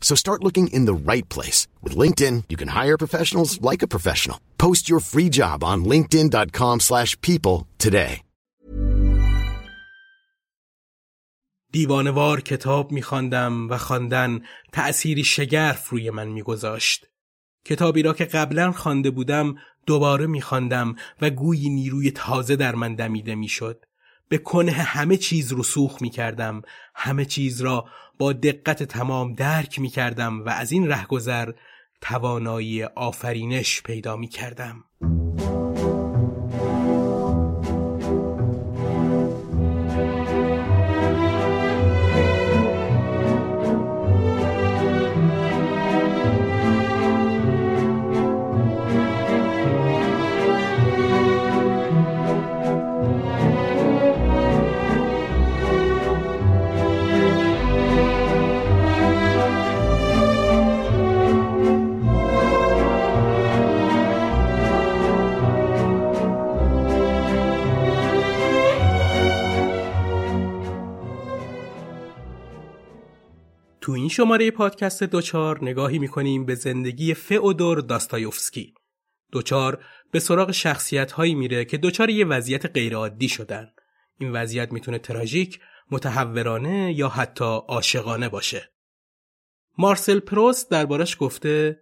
So start looking in the right place. With LinkedIn, you can hire professionals like a professional. Post your free job on linkedin.com slash people today. دیوانوار کتاب میخواندم و خواندن تأثیری شگرف روی من میگذاشت. کتابی را که قبلا خوانده بودم دوباره میخواندم و گویی نیروی تازه در من دمیده می‌شد. به کنه همه چیز رسوخ می کردم همه چیز را با دقت تمام درک می کردم و از این رهگذر توانایی آفرینش پیدا می کردم. تو این شماره پادکست دوچار نگاهی می‌کنیم به زندگی فئودور داستایوفسکی. دوچار به سراغ شخصیت هایی میره که دوچار یه وضعیت غیرعادی شدن. این وضعیت می‌تونه تراژیک، متحورانه یا حتی عاشقانه باشه. مارسل پروست دربارش گفته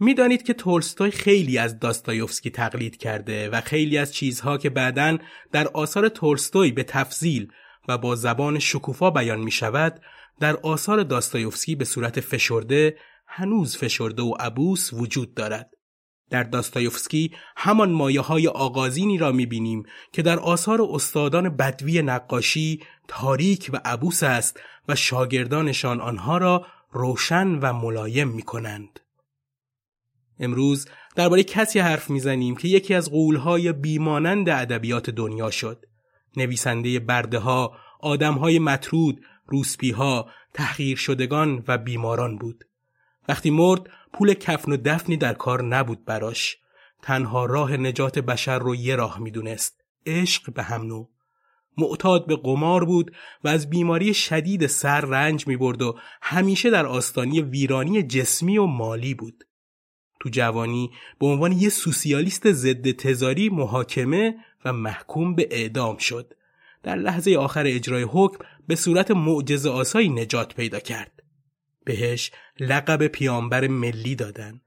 می‌دانید که تولستوی خیلی از داستایوفسکی تقلید کرده و خیلی از چیزها که بعدا در آثار تولستوی به تفضیل و با زبان شکوفا بیان می شود در آثار داستایوفسکی به صورت فشرده هنوز فشرده و عبوس وجود دارد. در داستایوفسکی همان مایه های آغازینی را بینیم که در آثار استادان بدوی نقاشی تاریک و عبوس است و شاگردانشان آنها را روشن و ملایم می کنند. امروز درباره کسی حرف می‌زنیم که یکی از قولهای بیمانند ادبیات دنیا شد. نویسنده برده ها، آدم های مطرود، روسپیها، تحقیر شدگان و بیماران بود. وقتی مرد پول کفن و دفنی در کار نبود براش. تنها راه نجات بشر رو یه راه می‌دونست. عشق به هم نو. معتاد به قمار بود و از بیماری شدید سر رنج می برد و همیشه در آستانی ویرانی جسمی و مالی بود. تو جوانی به عنوان یه سوسیالیست ضد تزاری محاکمه و محکوم به اعدام شد. در لحظه آخر اجرای حکم به صورت معجز آسایی نجات پیدا کرد. بهش لقب پیامبر ملی دادن.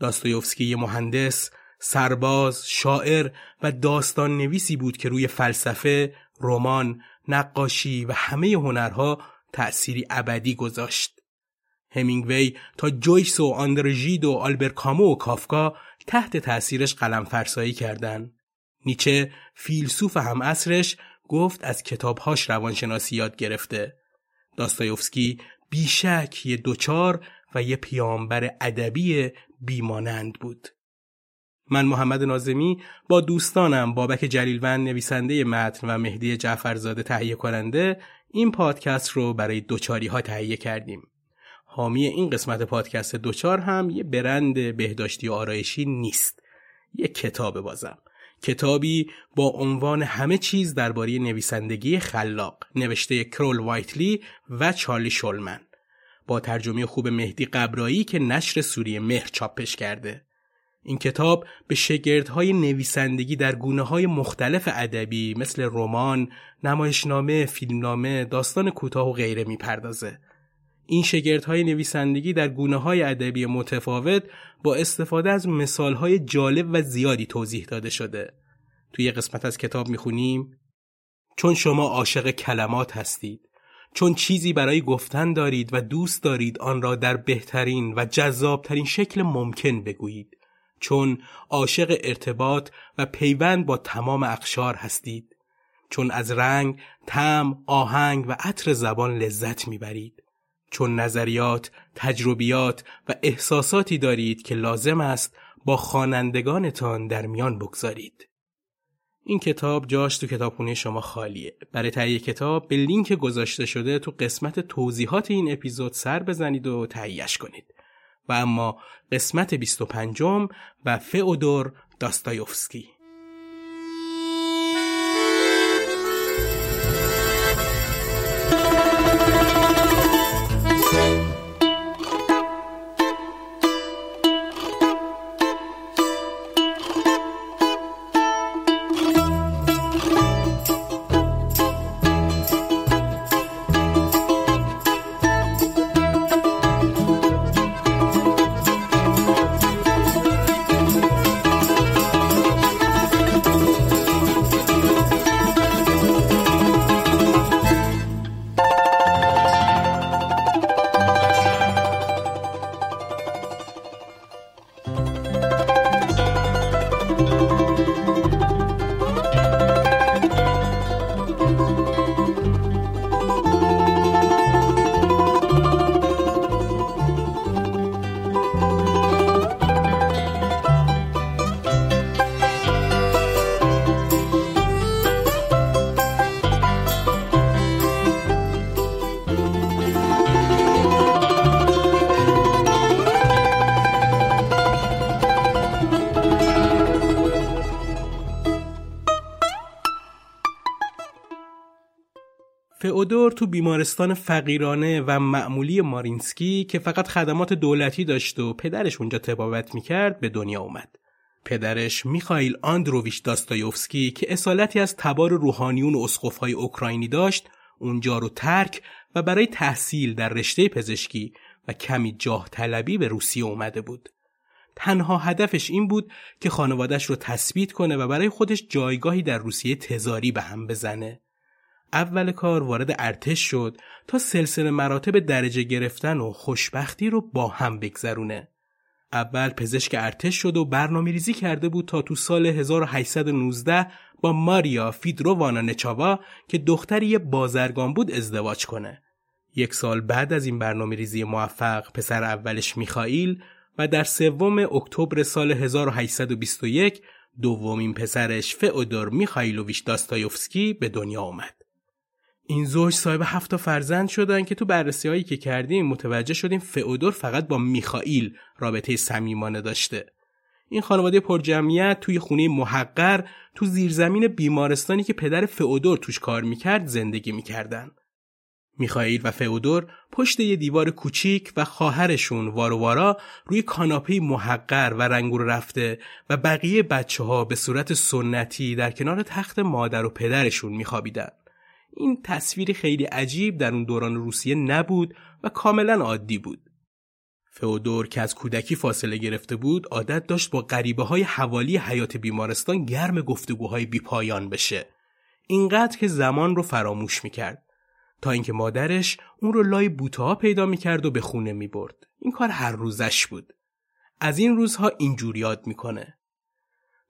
داستایوفسکی یه مهندس، سرباز، شاعر و داستان نویسی بود که روی فلسفه، رمان، نقاشی و همه هنرها تأثیری ابدی گذاشت. همینگوی تا جویس و آندرژید و آلبر کامو و کافکا تحت تأثیرش قلم فرسایی کردن. نیچه فیلسوف هم اصرش گفت از کتابهاش روانشناسی یاد گرفته. داستایوفسکی بیشک یه دوچار و یه پیامبر ادبی بیمانند بود. من محمد نازمی با دوستانم بابک جلیلوند نویسنده متن و مهدی جعفرزاده تهیه کننده این پادکست رو برای دوچاری ها تهیه کردیم. حامی این قسمت پادکست دوچار هم یه برند بهداشتی و آرایشی نیست. یه کتاب بازم. کتابی با عنوان همه چیز درباره نویسندگی خلاق نوشته کرول وایتلی و چارلی شولمن با ترجمه خوب مهدی قبرایی که نشر سوریه مهر چاپش کرده این کتاب به شگردهای نویسندگی در گونه های مختلف ادبی مثل رمان، نمایشنامه، فیلمنامه، داستان کوتاه و غیره می‌پردازه. این شگردهای نویسندگی در گونه های ادبی متفاوت با استفاده از مثال های جالب و زیادی توضیح داده شده. توی قسمت از کتاب می‌خونیم چون شما عاشق کلمات هستید چون چیزی برای گفتن دارید و دوست دارید آن را در بهترین و جذابترین شکل ممکن بگویید چون عاشق ارتباط و پیوند با تمام اقشار هستید چون از رنگ، تم، آهنگ و عطر زبان لذت می‌برید چون نظریات، تجربیات و احساساتی دارید که لازم است با خوانندگانتان در میان بگذارید. این کتاب جاش تو کتابخونه شما خالیه. برای تهیه کتاب به لینک گذاشته شده تو قسمت توضیحات این اپیزود سر بزنید و تهیهش کنید. و اما قسمت 25 و فئودور داستایوفسکی تو بیمارستان فقیرانه و معمولی مارینسکی که فقط خدمات دولتی داشت و پدرش اونجا تبابت می‌کرد به دنیا اومد. پدرش میخائیل آندروویچ داستایوفسکی که اصالتی از تبار روحانیون و اسقفهای اوکراینی داشت اونجا رو ترک و برای تحصیل در رشته پزشکی و کمی جاه طلبی به روسیه اومده بود. تنها هدفش این بود که خانوادش رو تثبیت کنه و برای خودش جایگاهی در روسیه تزاری به هم بزنه. اول کار وارد ارتش شد تا سلسله مراتب درجه گرفتن و خوشبختی رو با هم بگذرونه. اول پزشک ارتش شد و برنامه ریزی کرده بود تا تو سال 1819 با ماریا فیدروانا نچاوا که دختری بازرگان بود ازدواج کنه. یک سال بعد از این برنامه ریزی موفق پسر اولش میخائیل و در سوم اکتبر سال 1821 دومین پسرش فئودور میخائیلوویچ داستایوفسکی به دنیا آمد. این زوج صاحب هفت فرزند شدن که تو بررسی هایی که کردیم متوجه شدیم فئودور فقط با میخائیل رابطه صمیمانه داشته. این خانواده پرجمعیت توی خونه محقر تو زیرزمین بیمارستانی که پدر فئودور توش کار می‌کرد زندگی می‌کردن. میخائیل و فئودور پشت یه دیوار کوچیک و خواهرشون واروارا روی کاناپه محقر و رنگور رفته و بقیه بچه ها به صورت سنتی در کنار تخت مادر و پدرشون میخوابیدن. این تصویری خیلی عجیب در اون دوران روسیه نبود و کاملا عادی بود. فئودور که از کودکی فاصله گرفته بود عادت داشت با غریبه های حوالی حیات بیمارستان گرم گفتگوهای بیپایان بشه. اینقدر که زمان رو فراموش می‌کرد. تا اینکه مادرش اون رو لای بوته پیدا می‌کرد و به خونه می‌برد. این کار هر روزش بود. از این روزها اینجور یاد می‌کنه.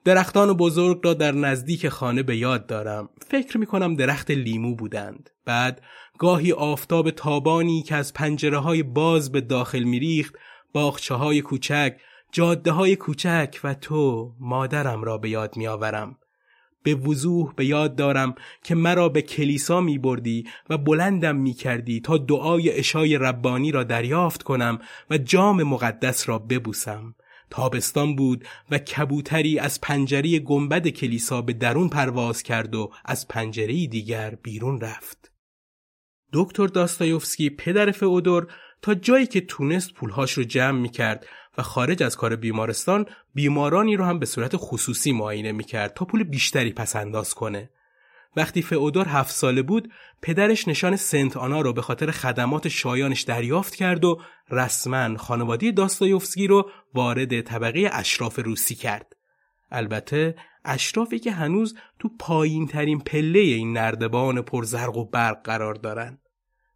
درختان بزرگ را در نزدیک خانه به یاد دارم. فکر می کنم درخت لیمو بودند. بعد گاهی آفتاب تابانی که از پنجره های باز به داخل میریخت، باخچه های کوچک، جاده های کوچک و تو مادرم را به یاد می آورم. به وضوح به یاد دارم که مرا به کلیسا می بردی و بلندم می کردی تا دعای اشای ربانی را دریافت کنم و جام مقدس را ببوسم. تابستان بود و کبوتری از پنجره گنبد کلیسا به درون پرواز کرد و از پنجره دیگر بیرون رفت. دکتر داستایوفسکی پدر فئودور تا جایی که تونست پولهاش رو جمع می کرد و خارج از کار بیمارستان بیمارانی رو هم به صورت خصوصی معاینه می کرد تا پول بیشتری پس انداز کنه. وقتی فئودور هفت ساله بود پدرش نشان سنت آنا رو به خاطر خدمات شایانش دریافت کرد و رسما خانواده داستایوفسکی رو وارد طبقه اشراف روسی کرد. البته اشرافی که هنوز تو پایین ترین پله این نردبان پرزرق و برق قرار دارن.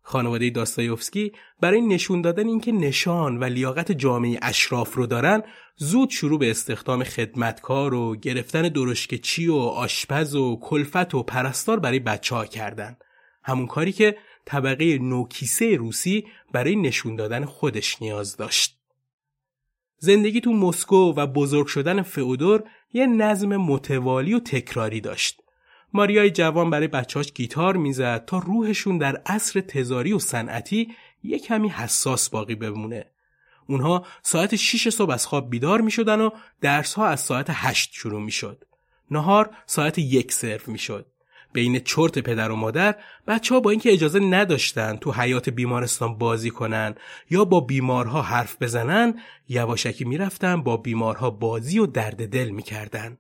خانواده داستایوفسکی برای نشون دادن اینکه نشان و لیاقت جامعه اشراف رو دارن زود شروع به استخدام خدمتکار و گرفتن درشکچی و آشپز و کلفت و پرستار برای بچه ها کردن. همون کاری که طبقه نوکیسه روسی برای نشون دادن خودش نیاز داشت. زندگی تو مسکو و بزرگ شدن فئودور یه نظم متوالی و تکراری داشت. ماریای جوان برای بچهاش گیتار می‌زد تا روحشون در عصر تزاری و صنعتی یه کمی حساس باقی بمونه. اونها ساعت 6 صبح از خواب بیدار می شدن و درس ها از ساعت 8 شروع می شد. نهار ساعت یک سرو می شد. بین چرت پدر و مادر بچه ها با اینکه اجازه نداشتن تو حیات بیمارستان بازی کنن یا با بیمارها حرف بزنن یواشکی می‌رفتن با بیمارها بازی و درد دل می‌کردن.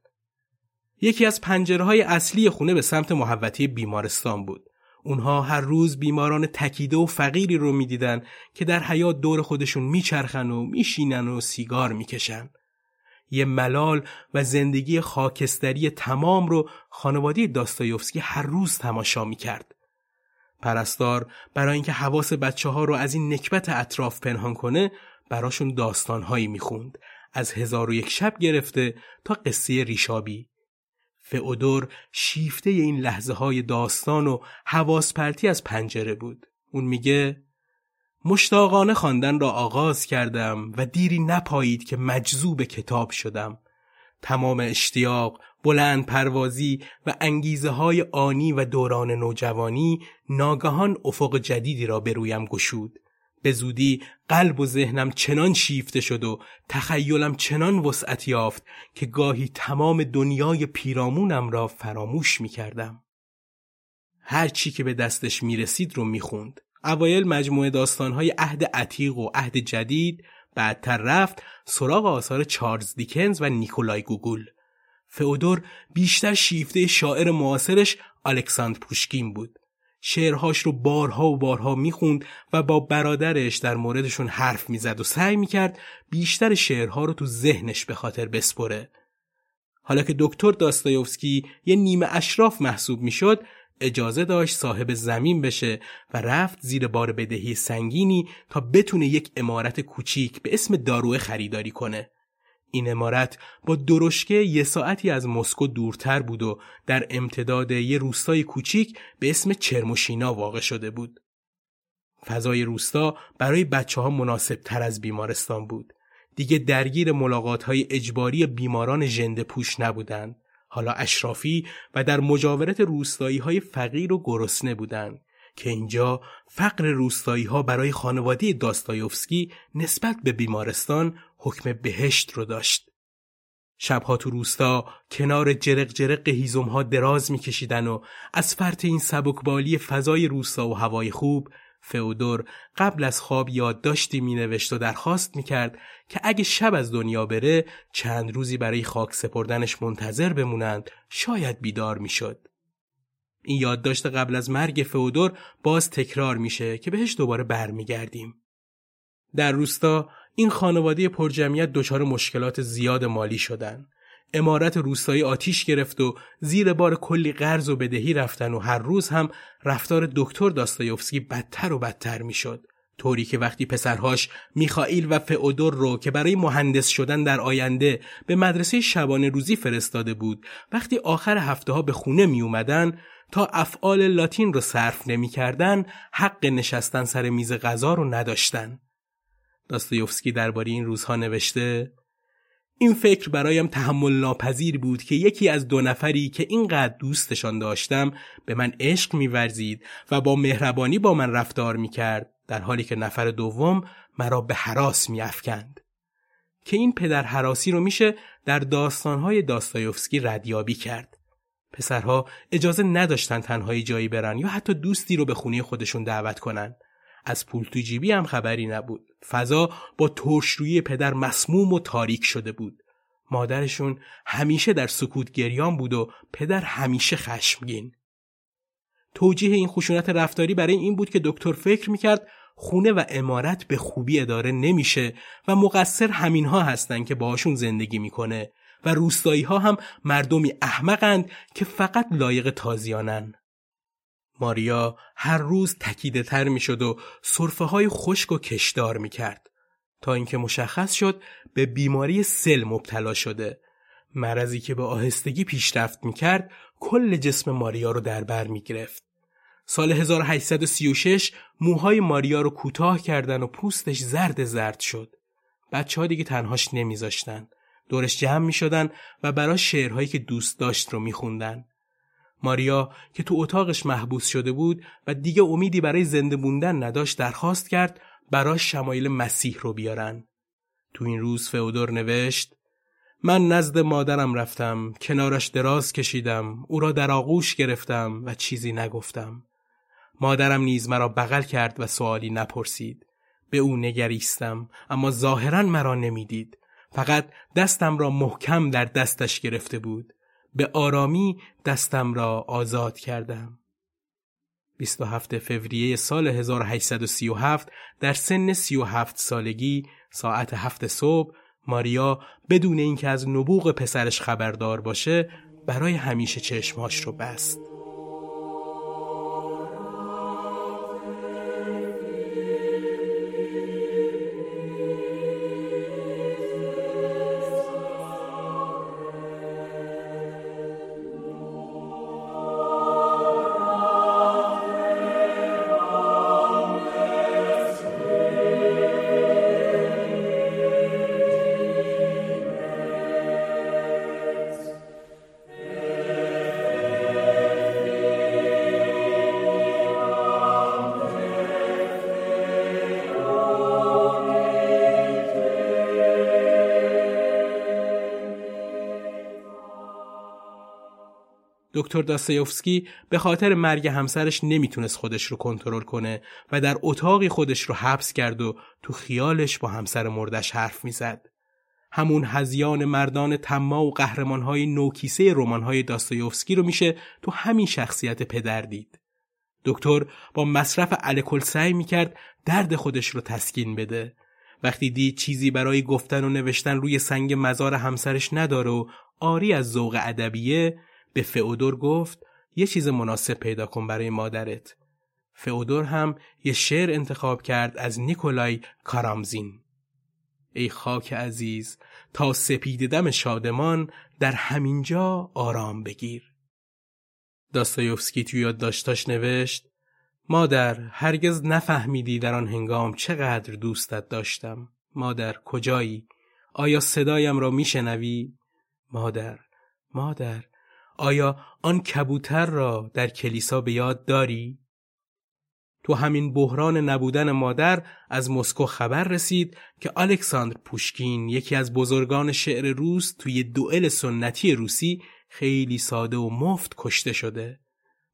یکی از پنجره های اصلی خونه به سمت محوطه بیمارستان بود. اونها هر روز بیماران تکیده و فقیری رو می‌دیدن که در حیات دور خودشون میچرخن و میشینن و سیگار می‌کشن. یه ملال و زندگی خاکستری تمام رو خانواده داستایوفسکی هر روز تماشا می‌کرد. پرستار برای اینکه حواس بچه ها رو از این نکبت اطراف پنهان کنه براشون داستانهایی می‌خوند از هزار و یک شب گرفته تا قصه ریشابی فئودور شیفته این لحظه های داستان و حواس پرتی از پنجره بود. اون میگه مشتاقانه خواندن را آغاز کردم و دیری نپایید که مجذوب کتاب شدم. تمام اشتیاق، بلند پروازی و انگیزه های آنی و دوران نوجوانی ناگهان افق جدیدی را به رویم گشود. به زودی قلب و ذهنم چنان شیفته شد و تخیلم چنان وسعت یافت که گاهی تمام دنیای پیرامونم را فراموش می کردم. هر چی که به دستش می رسید رو می خوند. اوایل مجموعه داستانهای عهد عتیق و عهد جدید بعدتر رفت سراغ آثار چارلز دیکنز و نیکولای گوگول. فئودور بیشتر شیفته شاعر معاصرش الکساندر پوشکین بود. شعرهاش رو بارها و بارها می‌خوند و با برادرش در موردشون حرف می‌زد و سعی می‌کرد بیشتر شعرها رو تو ذهنش به خاطر بسپره. حالا که دکتر داستایوفسکی یه نیمه اشراف محسوب می‌شد اجازه داشت صاحب زمین بشه و رفت زیر بار بدهی سنگینی تا بتونه یک امارت کوچیک به اسم داروه خریداری کنه. این امارت با درشکه یه ساعتی از مسکو دورتر بود و در امتداد یه روستای کوچیک به اسم چرموشینا واقع شده بود. فضای روستا برای بچه ها مناسب تر از بیمارستان بود. دیگه درگیر ملاقات های اجباری بیماران ژنده پوش نبودند. حالا اشرافی و در مجاورت روستایی های فقیر و گرسنه بودند که اینجا فقر روستایی ها برای خانواده داستایوفسکی نسبت به بیمارستان حکم بهشت رو داشت. شبها تو روستا کنار جرق جرق هیزم ها دراز میکشیدن و از فرط این سبکبالی فضای روستا و هوای خوب فئودور قبل از خواب یادداشتی مینوشت و درخواست می‌کرد که اگه شب از دنیا بره چند روزی برای خاک سپردنش منتظر بمونند شاید بیدار می‌شد. این یادداشت قبل از مرگ فئودور باز تکرار میشه که بهش دوباره برمیگردیم. در روستا این خانواده پرجمعیت دچار مشکلات زیاد مالی شدن. امارت روستایی آتیش گرفت و زیر بار کلی قرض و بدهی رفتن و هر روز هم رفتار دکتر داستایوفسکی بدتر و بدتر می‌شد. طوری که وقتی پسرهاش میخائیل و فئودور رو که برای مهندس شدن در آینده به مدرسه شبانه روزی فرستاده بود وقتی آخر هفته ها به خونه می اومدن تا افعال لاتین رو صرف نمی‌کردن حق نشستن سر میز غذا رو نداشتن. داستایوفسکی درباره این روزها نوشته این فکر برایم تحمل ناپذیر بود که یکی از دو نفری که اینقدر دوستشان داشتم به من عشق میورزید و با مهربانی با من رفتار می‌کرد در حالی که نفر دوم مرا به حراس میافکند. که این پدر حراسی رو میشه در داستانهای داستایوفسکی ردیابی کرد. پسرها اجازه نداشتن تنهایی جایی برن یا حتی دوستی رو به خونه خودشون دعوت کنن. از پول تو جیبی هم خبری نبود. فضا با ترشرویی پدر مسموم و تاریک شده بود. مادرشون همیشه در سکوت گریان بود و پدر همیشه خشمگین. توجیه این خشونت رفتاری برای این بود که دکتر فکر می‌کرد خونه و امارت به خوبی اداره نمیشه و مقصر همینها هستند که باهاشون زندگی می‌کنه و روستایی ها هم مردمی احمقند که فقط لایق تازیانن. ماریا هر روز تکیده تر می شد و صرفه های خشک و کشدار می کرد تا اینکه مشخص شد به بیماری سل مبتلا شده مرضی که به آهستگی پیشرفت می کرد کل جسم ماریا رو در بر می گرفت. سال 1836 موهای ماریا رو کوتاه کردن و پوستش زرد زرد شد. بچه ها دیگه تنهاش نمیذاشتن. دورش جمع می شدن و برای شعرهایی که دوست داشت رو می خوندن. ماریا که تو اتاقش محبوس شده بود و دیگه امیدی برای زنده موندن نداشت درخواست کرد برای شمایل مسیح رو بیارن. تو این روز فئودور نوشت من نزد مادرم رفتم کنارش دراز کشیدم او را در آغوش گرفتم و چیزی نگفتم. مادرم نیز مرا بغل کرد و سوالی نپرسید. به او نگریستم اما ظاهرا مرا نمی‌دید. فقط دستم را محکم در دستش گرفته بود. به آرامی دستم را آزاد کردم 27 فوریه سال 1837 در سن 37 سالگی ساعت هفت صبح ماریا بدون اینکه از نبوغ پسرش خبردار باشه برای همیشه چشمهاش رو بست. دکتر داستایوفسکی به خاطر مرگ همسرش نمی‌تونست خودش رو کنترل کنه و در اتاقی خودش رو حبس کرد و تو خیالش با همسر مردش حرف می‌زد. همون هزیان مردان تما و قهرمانهای نوکیسه رمانهای داستایوفسکی رو میشه تو همین شخصیت پدر دید. دکتر با مصرف الکل سعی می‌کرد درد خودش رو تسکین بده. وقتی دید چیزی برای گفتن و نوشتن روی سنگ مزار همسرش نداره و آری از ذوق ادبیه به فئودور گفت یه چیز مناسب پیدا کن برای مادرت. فئودور هم یه شعر انتخاب کرد از نیکولای کارامزین. ای خاک عزیز تا سپید دم شادمان در همینجا آرام بگیر. داستایوفسکی توی یادداشتاش نوشت مادر هرگز نفهمیدی در آن هنگام چقدر دوستت داشتم. مادر کجایی؟ آیا صدایم را میشنوی؟ مادر مادر آیا آن کبوتر را در کلیسا به یاد داری؟ تو همین بحران نبودن مادر از مسکو خبر رسید که الکساندر پوشکین یکی از بزرگان شعر روس توی دوئل سنتی روسی خیلی ساده و مفت کشته شده.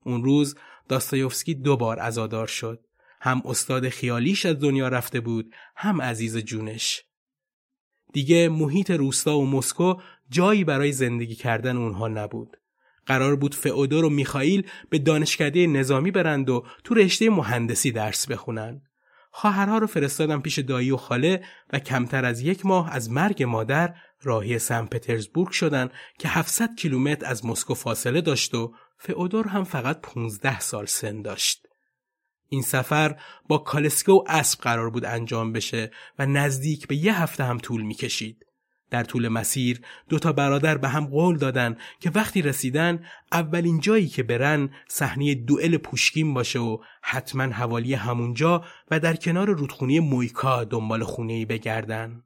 اون روز داستایوفسکی دو بار عزادار شد. هم استاد خیالیش از دنیا رفته بود هم عزیز جونش. دیگه محیط روستا و مسکو جایی برای زندگی کردن اونها نبود. قرار بود فئودور و میخائیل به دانشکده نظامی برند و تو رشته مهندسی درس بخونن. خواهرها رو فرستادن پیش دایی و خاله و کمتر از یک ماه از مرگ مادر راهی سن پترزبورگ شدن که 700 کیلومتر از مسکو فاصله داشت و فئودور هم فقط 15 سال سن داشت. این سفر با کالسکه و اسب قرار بود انجام بشه و نزدیک به یه هفته هم طول می‌کشید. در طول مسیر دو تا برادر به هم قول دادن که وقتی رسیدن اولین جایی که برن صحنه دوئل پوشکین باشه و حتما حوالی همونجا و در کنار رودخونی مویکا دنبال خونه‌ای بگردن.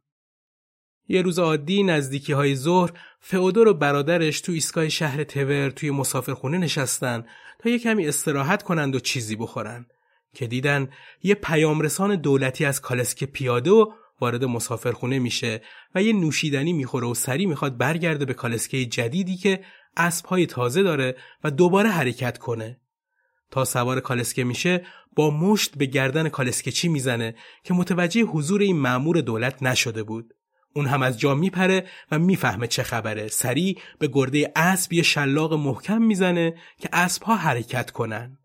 یه روز عادی نزدیکی های ظهر فئودور و برادرش تو ایستگاه شهر تور توی مسافرخونه نشستن تا یه کمی استراحت کنند و چیزی بخورن که دیدن یه پیامرسان دولتی از کالسک پیاده و وارد مسافرخونه میشه و یه نوشیدنی می‌خوره و سری می‌خواد برگرده به کالسکه جدیدی که اسبهای تازه داره و دوباره حرکت کنه. تا سوار کالسکه میشه با مشت به گردن کالسکه چی می‌زنه که متوجه حضور این مأمور دولت نشده بود. اون هم از جا میپره و می‌فهمه چه خبره. سریع به گرده اسب یه شلاق محکم می‌زنه که اسبها حرکت کنن.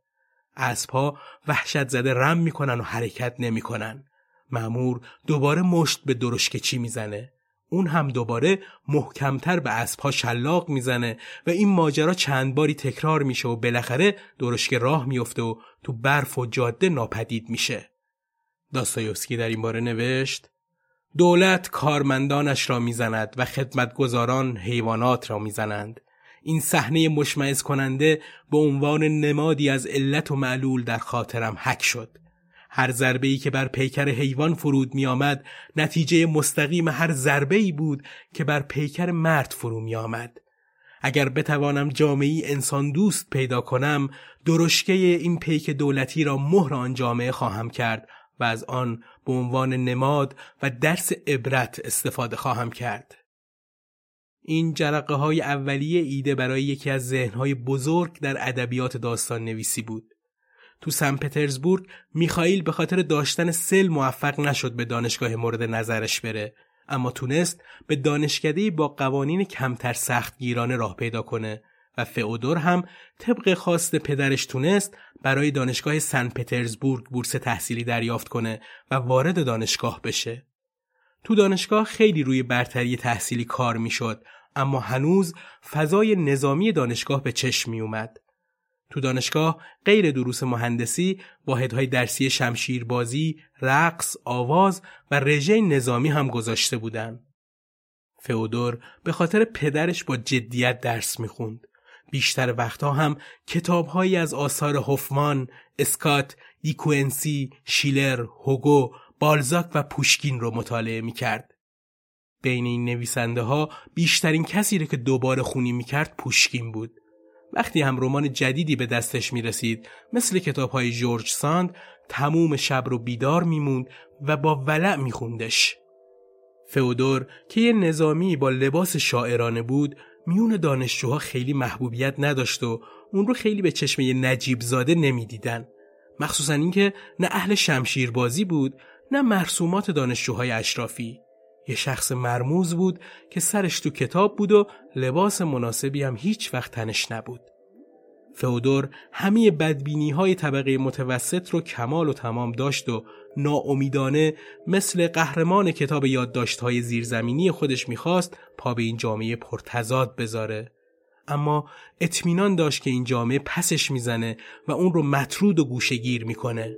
اسبها وحشت زده رم می‌کنن و حرکت نمی‌کنن. مأمور دوباره مشت به درشکه چی می‌زنه. اون هم دوباره محکمتر به اسبها شلاق می‌زنه و این ماجرا چند باری تکرار میشه و بالاخره درشکه راه میفته و تو برف و جاده ناپدید میشه. داستایوفسکی در این باره نوشت دولت کارمندانش را می‌زند و خدمتگزاران حیوانات را می‌زنند. این صحنه مشمعز کننده به عنوان نمادی از علت و معلول در خاطرم حک شد. هر ضربه ای که بر پیکر حیوان فرود می آمد نتیجه مستقیم هر ضربه ای بود که بر پیکر مرد فرو می آمد. اگر بتوانم جامعی انسان دوست پیدا کنم درشکه این پیک دولتی را مهر آن جامعه خواهم کرد و از آن به عنوان نماد و درس عبرت استفاده خواهم کرد. این جرقه های اولیه ایده برای یکی از ذهنهای بزرگ در ادبیات داستان نویسی بود. تو سن پترزبورگ میخائیل به خاطر داشتن سل موفق نشد به دانشگاه مورد نظرش بره اما تونست به دانشکده با قوانین کمتر سختگیرانه راه پیدا کنه و فئودور هم طبق خواست پدرش تونست برای دانشگاه سن پترزبورگ بورس تحصیلی دریافت کنه و وارد دانشگاه بشه. تو دانشگاه خیلی روی برتری تحصیلی کار می‌شد اما هنوز فضای نظامی دانشگاه به چشم می اومد. تو دانشگاه غیر دروس مهندسی واحدهای درسی شمشیربازی، رقص، آواز و رژه نظامی هم گذاشته بودن. فئودور به خاطر پدرش با جدیت درس می‌خوند. بیشتر وقتها هم کتابهایی از آثار هوفمان، اسکات، دیکوئنسی، شیلر، هوگو، بالزاک و پوشکین رو مطالعه می‌کرد. بین این نویسنده ها بیشترین کسی رو که دوباره خونی می‌کرد پوشکین بود. وقتی هم رمان جدیدی به دستش می رسید مثل کتاب های جورج ساند تموم شب رو بیدار میموند و با ولع میخوندش. فئودور که یه نظامی با لباس شاعرانه بود میون دانشجوها خیلی محبوبیت نداشت و اون رو خیلی به چشم یه نجیب زاده نمی‌دیدن. مخصوصا اینکه نه اهل شمشیربازی بود نه مرسومات دانشجوهای اشرافی. یه شخص مرموز بود که سرش تو کتاب بود و لباس مناسبی هم هیچ وقت تنش نبود. فئودور همه بدبینی های طبقه متوسط رو کمال و تمام داشت و ناامیدانه مثل قهرمان کتاب یادداشت های زیرزمینی خودش می‌خواست پا به این جامعه پرتزاد بذاره. اما اطمینان داشت که این جامعه پسش می‌زنه و اون رو مطرود و گوشگیر می‌کنه.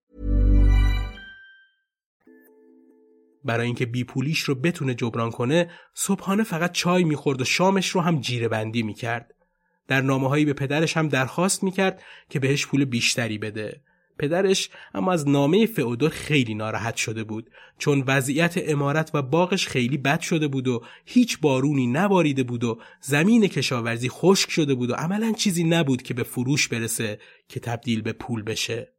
برای اینکه بیپولیش رو بتونه جبران کنه صبحانه فقط چای می‌خورد و شامش رو هم جیره بندی می‌کرد. در نامه به پدرش هم درخواست می‌کرد که بهش پول بیشتری بده. پدرش اما از نامه فئودور خیلی ناراحت شده بود چون وضعیت امارت و باغش خیلی بد شده بود و هیچ بارونی نباریده بود و زمین کشاورزی خشک شده بود و عملا چیزی نبود که به فروش برسه که تبدیل به پول بشه.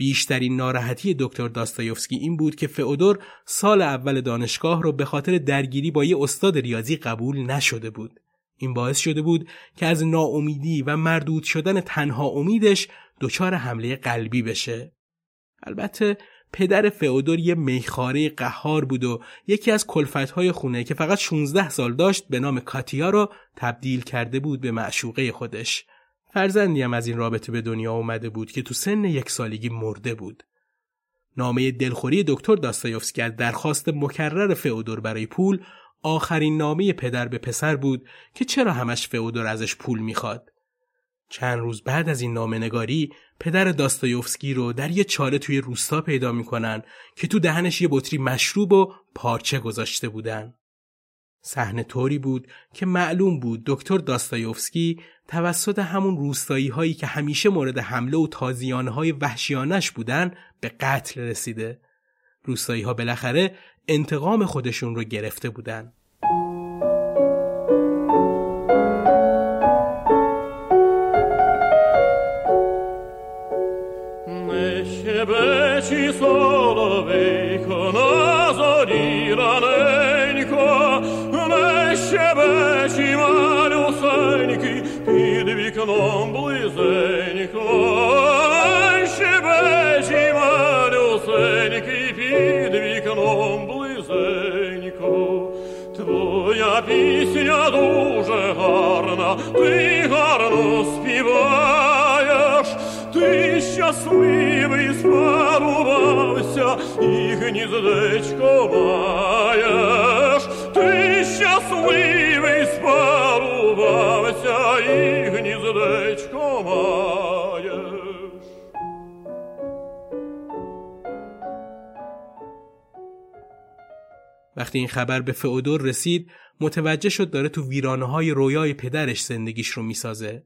بیشترین ناراحتی دکتر داستایوفسکی این بود که فئودور سال اول دانشگاه رو به خاطر درگیری با یه استاد ریاضی قبول نشده بود. این باعث شده بود که از ناامیدی و مردود شدن تنها امیدش دچار حمله قلبی بشه. البته پدر فئودور یه میخاره قهار بود و یکی از کلفتهای خونه که فقط 16 سال داشت به نام کاتیا رو تبدیل کرده بود به معشوقه خودش. فرزندی هم از این رابطه به دنیا اومده بود که تو سن یک سالگی مرده بود. نامه دلخوری دکتر داستایوفسکی از درخواست مکرر فئودور برای پول آخرین نامه پدر به پسر بود که چرا همش فئودور ازش پول می‌خواد. چند روز بعد از این نامه نگاری پدر داستایوفسکی رو در یه چاله توی روستا پیدا می‌کنن که تو دهنش یه بطری مشروب و پارچه گذاشته بودن. صحنه طوری بود که معلوم بود دکتر داستایوفسکی توسط همون روستایی هایی که همیشه مورد حمله و تازیانه های وحشیانش بودن به قتل رسیده. روستایی ها بالاخره انتقام خودشون رو گرفته بودن. ти гарно співаєш, ти щасливий спарувався і гніздечко маєш, ти щасливий спарувався і гніздечко маєш. وقتی این خبر به فئودور رسید متوجه شد داره تو ویرانه های رویای پدرش زندگیش رو می‌سازه.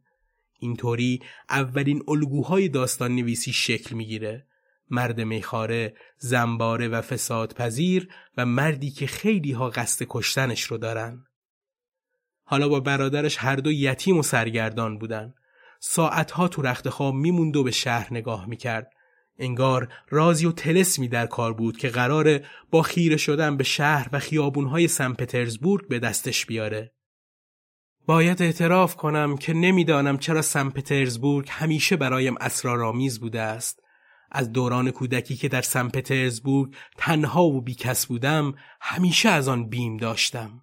اینطوری اولین الگوهای داستان نویسی شکل می‌گیره. مرد میخاره، زنباره و فساد پذیر و مردی که خیلی ها قصد کشتنش رو دارن. حالا با برادرش هر دو یتیم و سرگردان بودن. ساعتها تو رخت خواب میموند و به شهر نگاه می‌کرد. انگار رازی و تلسمی در کار بود که قراره با خیره شدن به شهر و خیابونهای سن پترزبورگ به دستش بیاره. باید اعتراف کنم که نمی‌دانم چرا سن پترزبورگ همیشه برایم اسرارآمیز بوده است. از دوران کودکی که در سن پترزبورگ تنها و بیکس بودم همیشه از آن بیم داشتم.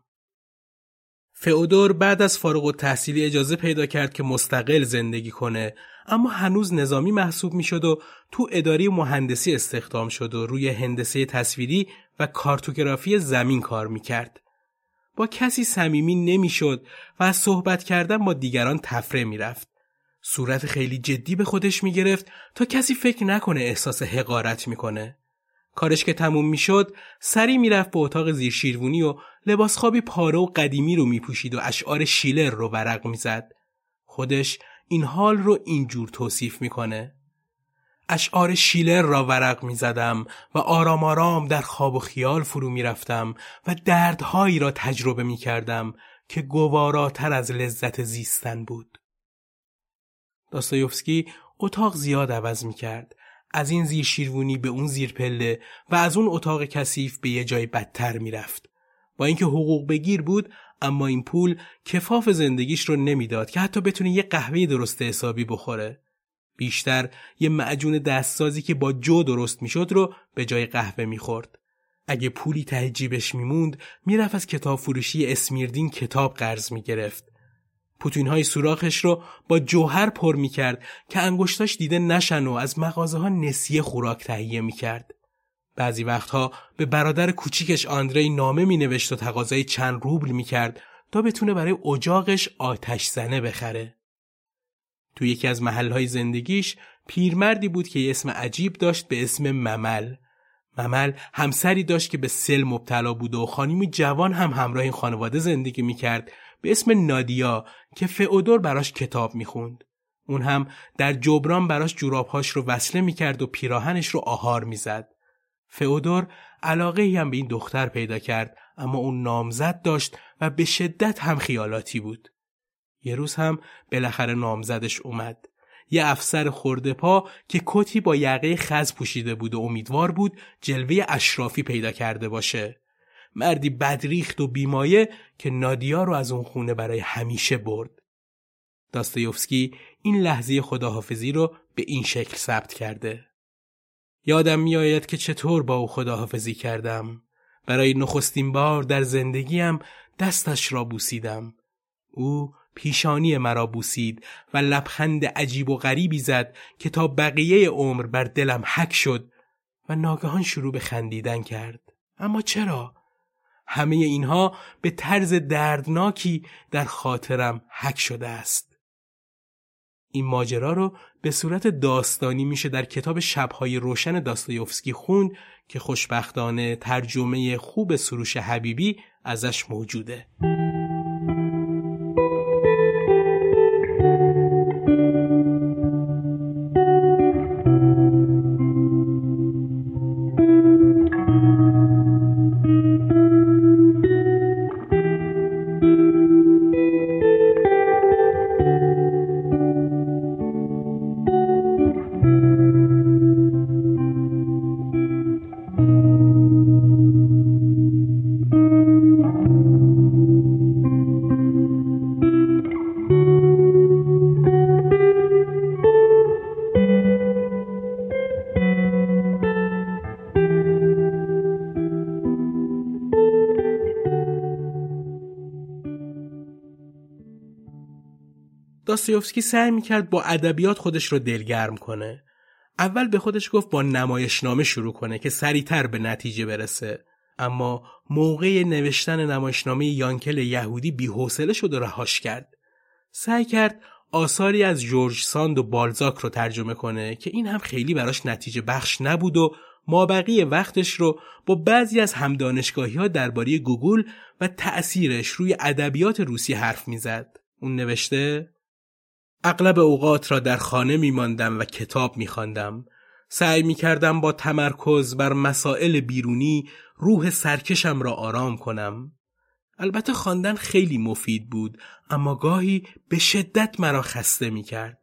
فئودور بعد از فارغ و تحصیلی اجازه پیدا کرد که مستقل زندگی کنه اما هنوز نظامی محسوب می‌شد و تو اداری مهندسی استخدام شد و روی هندسه تصویری و کارتوگرافی زمین کار می‌کرد. با کسی صمیمی نمی‌شد و از صحبت کردن با دیگران تفره می‌رفت. صورت خیلی جدی به خودش می‌گرفت تا کسی فکر نکنه احساس حقارت می‌کنه. کارش که تموم می‌شد سری می‌رفت به اتاق زیر شیروونی و لباس خوابی پاره و قدیمی رو میپوشید و اشعار شیلر رو ورق می‌زد. خودش این حال رو اینجور توصیف می‌کنه. اشعار شیلر را ورق می‌زدم و آرام آرام در خواب و خیال فرو می‌رفتم و دردهایی را تجربه می‌کردم که گواراتر از لذت زیستن بود. داستایوفسکی اتاق زیاد عوض می‌کرد. از این زیر شیروونی به اون زیر پله و از اون اتاق کثیف به یه جای بدتر می‌رفت. با اینکه حقوق بگیر بود اما این پول کفاف زندگیش رو نمی‌داد که حتی بتونه یه قهوه درست حسابی بخوره. بیشتر یه معجون دستسازی که با جو درست می‌شد رو به جای قهوه می‌خورد. اگه پولی ته جیبش میموند می‌رفت از کتاب فروشی اسمیردین کتاب قرض می‌گرفت پوتین های سوراخش رو با جوهر پر می‌کرد که انگشتاش دیده نشن و از مغازه ها نسیه خوراک تهیه می‌کرد. بعضی وقتها به برادر کوچیکش آندری نامه مینوشت و تقاضای چند روبل می‌کرد تا بتونه برای اجاقش آتش زنه بخره. تو یکی از محلهای زندگیش پیرمردی بود که یه اسم عجیب داشت به اسم ممل. ممل همسری داشت که به سل مبتلا بود و خانمی جوان هم همراه این خانواده زندگی می‌کرد به اسم نادیا که فئودور براش کتاب می‌خوند. اون هم در جبران براش جورابهاش رو وصله می‌کرد و پیراهنش رو آهار می‌زد. فئودور علاقه هم به این دختر پیدا کرد اما اون نامزد داشت و به شدت هم خیالاتی بود. یه روز هم بالاخره نامزدش اومد. یه افسر خورده پا که کتی با یقه خز پوشیده بود و امیدوار بود جلوه اشرافی پیدا کرده باشه. مردی بدریخت و بیمایه که نادیا رو از اون خونه برای همیشه برد. داستایوفسکی این لحظه خداحافظی رو به این شکل ثبت کرده. یادم میآید که چطور با او خداحافظی کردم. برای نخستین بار در زندگیم دستش را بوسیدم. او پیشانی مرا بوسید و لبخند عجیب و غریبی زد که تا بقیه عمر بر دلم حک شد و ناگهان شروع به خندیدن کرد. اما چرا؟ همه اینها به طرز دردناکی در خاطرم حک شده است. این ماجرا رو به صورت داستانی میشه در کتاب شبهای روشن داستایوفسکی خوند که خوشبختانه ترجمه خوب سروش حبیبی ازش موجوده. داستایوفسکی سعی می‌کرد با ادبیات خودش رو دلگرم کنه. اول به خودش گفت با نمایشنامه شروع کنه که سریعتر به نتیجه برسه. اما موقع نوشتن نمایشنامه یانکل یهودی بیحوصله شد و رهاش کرد. سعی کرد آثاری از جورج ساند و بالزاک رو ترجمه کنه که این هم خیلی براش نتیجه بخش نبود و مابقی وقتش رو با بعضی از همدانشگاهی ها درباره گوگل و تأثیرش روی ادبیات روسی حرف می‌زد. اون نوشته اغلب اوقات را در خانه می ماندم و کتاب می خواندم. سعی می کردم با تمرکز بر مسائل بیرونی روح سرکشم را آرام کنم. البته خواندن خیلی مفید بود اما گاهی به شدت مرا خسته می کرد.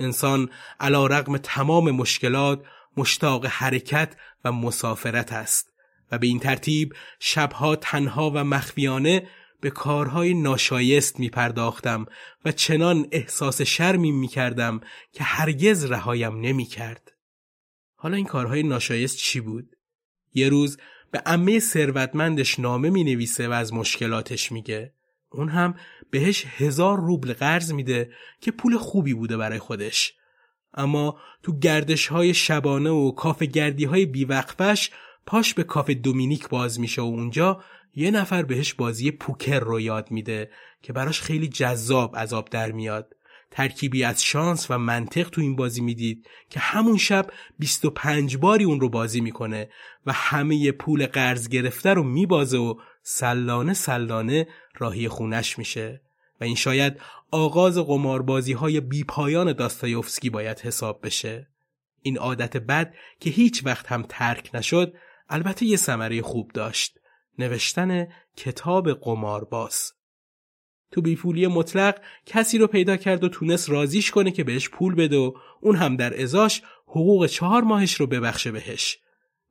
انسان علا رقم تمام مشکلات مشتاق حرکت و مسافرت است و به این ترتیب شبها تنها و مخفیانه به کارهای ناشایست می پرداختم و چنان احساس شرمی می کردم که هرگز رهایم نمی کرد. حالا این کارهای ناشایست چی بود؟ یه روز به امه ثروتمندش نامه می نویسه و از مشکلاتش میگه. اون هم بهش هزار روبل قرض میده که پول خوبی بوده برای خودش. اما تو گردش های شبانه و کاف گردی های بیوقفش پاش به کاف دومینیک باز میشه و اونجا یه نفر بهش بازی پوکر رو یاد میده که براش خیلی جذاب عذاب در میاد. ترکیبی از شانس و منطق تو این بازی می‌دید که همون شب 25 باری اون رو بازی می‌کنه و همه پول قرض گرفته رو میبازه و سلانه سلانه راهی خونش میشه. و این شاید آغاز قماربازی های بی پایان داستایوفسکی باید حساب بشه. این عادت بد که هیچ وقت هم ترک نشد البته یه ثمره خوب داشت. نوشتن کتاب قمارباز تو بیپولی مطلق کسی رو پیدا کرد و تونست رازیش کنه که بهش پول بده و اون هم در ازاش حقوق چهار ماهش رو ببخشه بهش.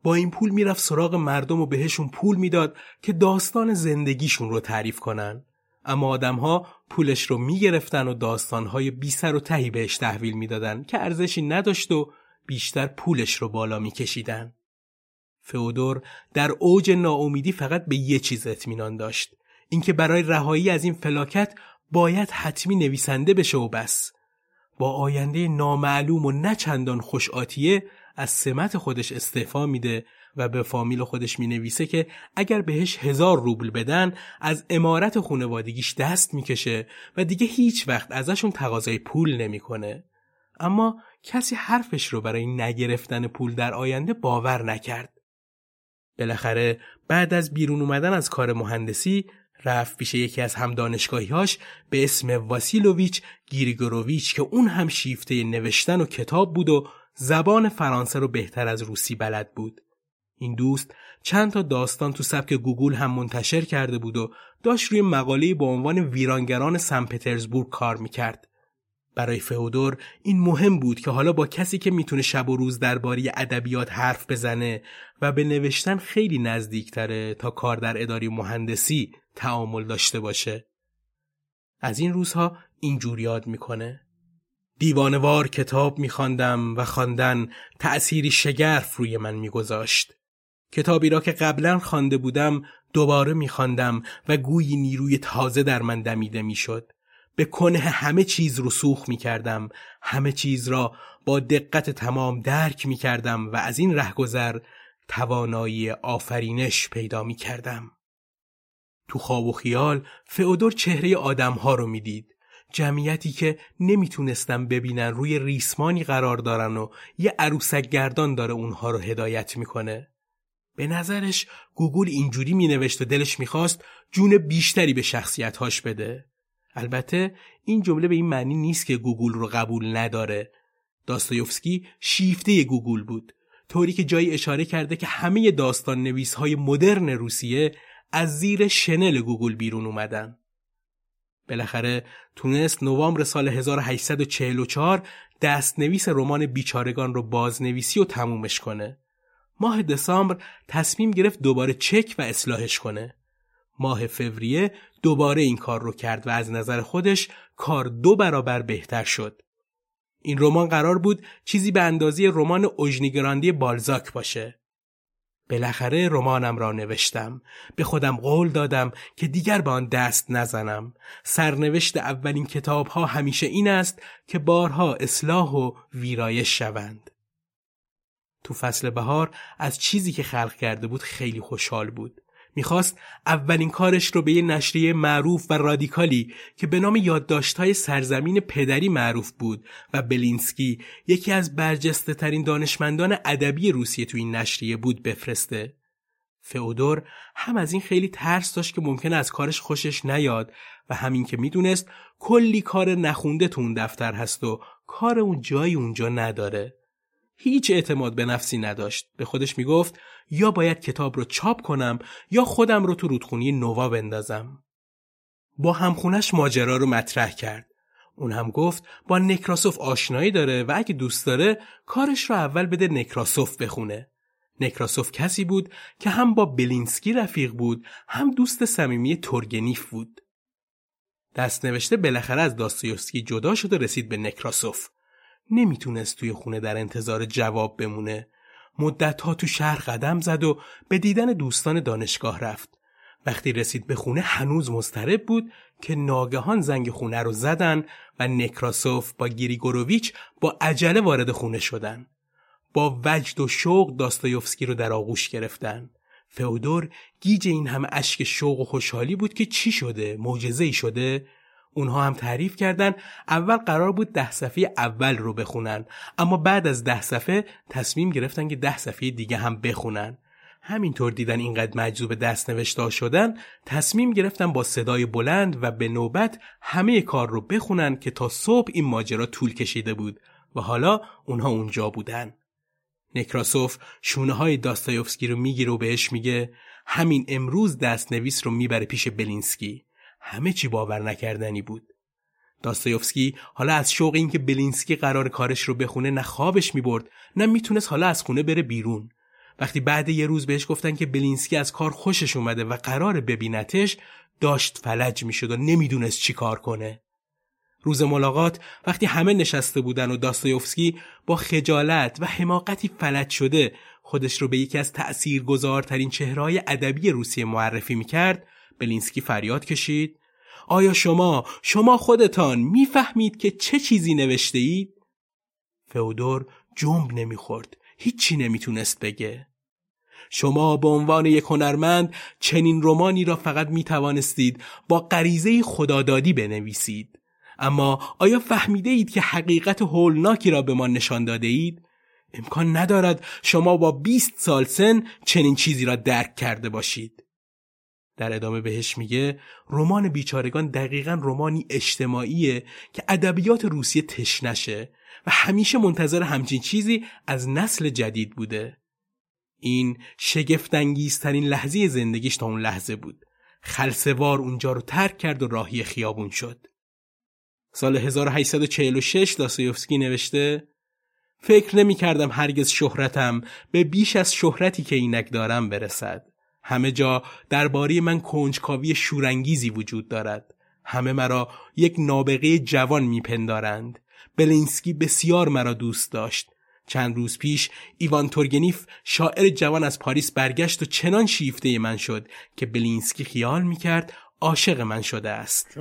با این پول می‌رفت سراغ مردم و بهشون پول می‌داد که داستان زندگیشون رو تعریف کنن. اما آدمها پولش رو می‌گرفتن و داستانهای بی سر و تهی بهش تحویل می‌دادن که ارزشی نداشت و بیشتر پولش رو بالا میکشیدن. فئودور در اوج ناامیدی فقط به یه چیز اطمینان داشت اینکه برای رهایی از این فلاکت باید حتمی نویسنده بشه و بس با آینده نامعلوم و نه چندان خوش آتیه از سمت خودش استعفا میده و به فامیل خودش می نویسه که اگر بهش هزار روبل بدن از امارت خونوادگیش دست می‌کشه و دیگه هیچ وقت ازشون تقاضای پول نمی‌کنه. اما کسی حرفش رو برای نگرفتن پول در آینده باور نکرد. بالاخره بعد از بیرون اومدن از کار مهندسی رفت پیش یکی از هم دانشگاهیاش به اسم واسیلوویچ گیریگوروویچ که اون هم شیفته نوشتن و کتاب بود و زبان فرانسه رو بهتر از روسی بلد بود. این دوست چند تا داستان تو سبک گوگل هم منتشر کرده بود و داشت روی مقاله با عنوان ویرانگران سن پترزبورگ کار می‌کرد. برای فئودور این مهم بود که حالا با کسی که می‌تونه شب و روز درباره ادبیات حرف بزنه و به نوشتن خیلی نزدیکتره تا کار در اداری مهندسی تعامل داشته باشه. از این روزها اینجور یاد می‌کنه. دیوانوار کتاب میخواندم و خواندن تأثیری شگرف روی من میگذاشت. کتابی را که قبلا خوانده بودم دوباره میخواندم و گویی نیروی تازه در من دمیده می‌شد. به کنه همه چیز رسوخ می کردم همه چیز را با دقت تمام درک می کردم و از این رهگذر توانایی آفرینش پیدا می کردم. تو خواب و خیال فئودور چهره آدمها رو می‌دید. جمعیتی که نمی‌تونستم ببینن روی ریسمانی قرار دارن و یه عروسک گردان داره اونها رو هدایت می‌کنه. به نظرش گوگول اینجوری مینوشت و دلش می‌خواست جون بیشتری به شخصیتهاش بده. البته این جمله به این معنی نیست که گوگول رو قبول نداره. داستایوفسکی شیفته گوگول بود. طوری که جایی اشاره کرده که همه داستان نویس های مدرن روسیه از زیر شنل گوگول بیرون اومدن. بالاخره تونست نوامبر سال 1844 دستنویس رمان بیچارگان رو بازنویسی و تمومش کنه. ماه دسامبر تصمیم گرفت دوباره چک و اصلاحش کنه. ماه فوریه دوباره این کار رو کرد و از نظر خودش کار دو برابر بهتر شد. این رمان قرار بود چیزی به اندازه رمان اوژنیگراندی بالزاک باشه. بالاخره رمانم را نوشتم. به خودم قول دادم که دیگر به آن دست نزنم. سرنوشت اولین کتاب ها همیشه این است که بارها اصلاح و ویرایش شوند. تو فصل بهار از چیزی که خلق کرده بود خیلی خوشحال بود. می‌خواست اولین کارش رو به یه نشریه معروف و رادیکالی که به نام یادداشت‌های سرزمین پدری معروف بود و بلینسکی یکی از برجسته ترین دانشمندان ادبی روسیه تو این نشریه بود بفرسته. فئودور هم از این خیلی ترس داشت که ممکن از کارش خوشش نیاد و همین که می‌دونست کلی کار نخونده تو اون دفتر هست و کار اون جایی اونجا نداره. هیچ اعتماد به نفسی نداشت. به خودش می‌گفت یا باید کتاب رو چاپ کنم یا خودم رو تو رودخونی نووا بندازم. با همخونش ماجرا رو مطرح کرد. اون هم گفت با نکراسوف آشنایی داره و اگه دوست داره کارش رو اول بده نکراسوف بخونه. نکراسوف کسی بود که هم با بلینسکی رفیق بود هم دوست صمیمی تورگنیف بود. دست نوشته بالاخره از داستایوفسکی جدا شد و رسید به نکراسوف. نمی‌تونست توی خونه در انتظار جواب بمونه. مدتها تو شهر قدم زد و به دیدن دوستان دانشگاه رفت. وقتی رسید به خونه هنوز مضطرب بود که ناگهان زنگ خونه رو زدن و نکراسوف با گیریگوروویچ با عجله وارد خونه شدن. با وجد و شوق داستایوفسکی رو در آغوش گرفتن. فئودور گیج این همه اشک شوق و خوشحالی بود که چی شده؟ معجزه ای شده؟ اونها هم تعریف کردن. اول قرار بود ده صفحه اول رو بخونن. اما بعد از ده صفحه تصمیم گرفتن که ده صفحه دیگه هم بخونن. همینطور دیدن اینقدر مجذوب دست نوشته شدن تصمیم گرفتن با صدای بلند و به نوبت همه کار رو بخونن که تا صبح این ماجرا طول کشیده بود و حالا اونها اونجا بودن. نکراسوف شونه های داستایوفسکی رو می‌گیره و بهش میگه همین امروز دست نویس رو می‌بره پیش بلینسکی. همه چی باور نکردنی بود. داستایوفسکی حالا از شوق اینکه بلینسکی قراره کارش رو بخونه نه خوابش می‌برد نه می‌تونست حالا از خونه بره بیرون. وقتی بعد یه روز بهش گفتن که بلینسکی از کار خوشش اومده و قراره ببینتش داشت فلج می‌شد و نمی‌دونست چی کار کنه. روز ملاقات وقتی همه نشسته بودن و داستایوفسکی با خجالت و حماقتی فلج شده خودش رو به یکی از تأثیرگذارترین چهره‌های ادبی روسیه معرفی می‌کرد بلینسکی فریاد کشید آیا شما شما خودتان می‌فهمید که چه چیزی نوشته اید؟ فئودور جنب نمی‌خورد هیچی نمی‌تونست بگه شما به عنوان یک هنرمند چنین رمانی را فقط می توانستید با غریزه خدادادی بنویسید اما آیا فهمیده اید که حقیقت هولناکی را به ما نشان داده اید؟ امکان ندارد شما با 20 سال سن چنین چیزی را درک کرده باشید. در ادامه بهش میگه رمان بیچارگان دقیقا رمانی اجتماعیه که ادبیات روسیه تشنشه و همیشه منتظر همچین چیزی از نسل جدید بوده. این شگفتانگیزترین لحظه زندگیش تا اون لحظه بود. خلسوار اونجا رو ترک کرد و راهی خیابون شد. سال 1846 داستایوفسکی نوشته فکر نمی کردم هرگز شهرتم به بیش از شهرتی که اینک دارم برسد. همه جا درباره من کنجکاوی شورانگیزی وجود دارد. همه مرا یک نابغه جوان میپندارند. بلینسکی بسیار مرا دوست داشت. چند روز پیش ایوان تورگنیف شاعر جوان از پاریس برگشت و چنان شیفته من شد که بلینسکی خیال می‌کرد عاشق من شده است.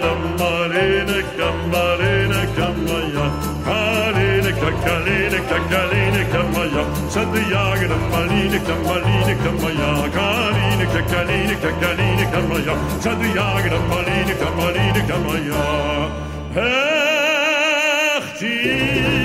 Kamalina, Kamalina, Kamaya. Kalina, Kakalina, Kakalina, Kamaya. Santiago, Malina, Kamalina, Kamaya. Kalina, Kakalina, Kakalina, Kamaya. Santiago, Malina, Kamalina, Kamaya. Hertie.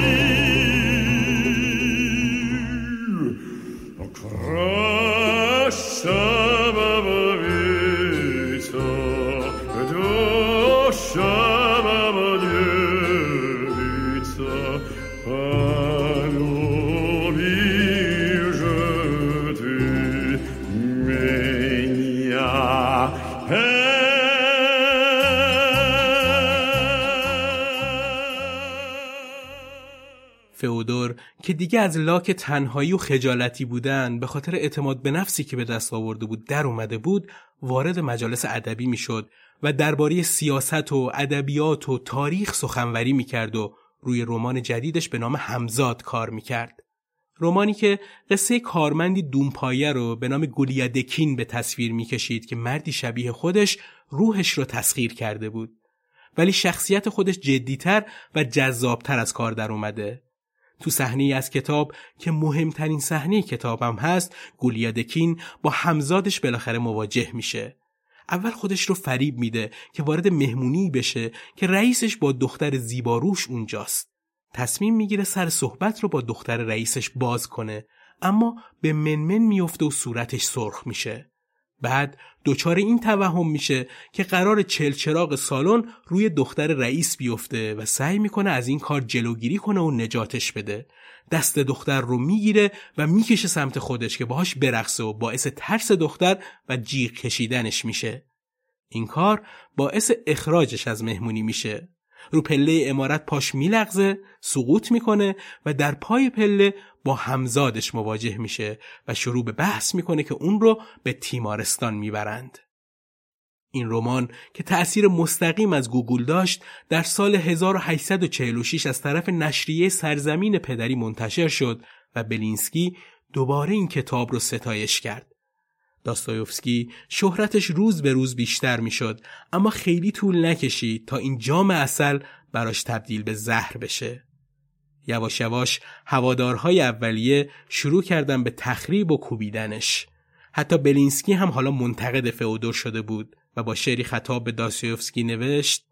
دیگه از لاک تنهایی و خجالتی بودن به خاطر اعتماد به نفسی که به دست آورده بود در اومده بود وارد مجالس ادبی می‌شد و درباره سیاست و ادبیات و تاریخ سخنوری می‌کرد و روی رمان جدیدش به نام همزاد کار می‌کرد. رمانی که قصه کارمندی دونپایه رو به نام گولیادکین به تصویر می‌کشید که مردی شبیه خودش روحش رو تسخیر کرده بود. ولی شخصیت خودش جدیتر و جذابتر از کار در اومده. تو صحنه از کتاب که مهمترین صحنه کتابم هست گولیادکین با همزادش بالاخره مواجه میشه. اول خودش رو فریب میده که وارد مهمونی بشه که رئیسش با دختر زیباروش اونجاست. تصمیم می‌گیره سر صحبت رو با دختر رئیسش باز کنه اما به منمن میفته و صورتش سرخ میشه. بعد دچار این توهم میشه که قرار چلچراغ سالن روی دختر رئیس بیفته و سعی می‌کنه از این کار جلوگیری کنه و نجاتش بده. دست دختر رو می‌گیره و می‌کشه سمت خودش که باهاش برقصه و باعث ترس دختر و جیغ کشیدنش میشه. این کار باعث اخراجش از مهمونی میشه. رو پله امارت پاش میلغزه سقوط می‌کنه و در پای پله با همزادش مواجه میشه و شروع به بحث می‌کنه که اون رو به تیمارستان می‌برند. این رمان که تأثیر مستقیم از گوگل داشت در سال 1846 از طرف نشریه سرزمین پدری منتشر شد و بلینسکی دوباره این کتاب رو ستایش کرد. داستایوفسکی شهرتش روز به روز بیشتر می‌شد اما خیلی طول نکشید تا این جام عسل براش تبدیل به زهر بشه. یواش یواش هوادارهای اولیه شروع کردن به تخریب و کوبیدنش. حتی بلینسکی هم حالا منتقد فئودور شده بود و با شعری خطاب به داستایوفسکی نوشت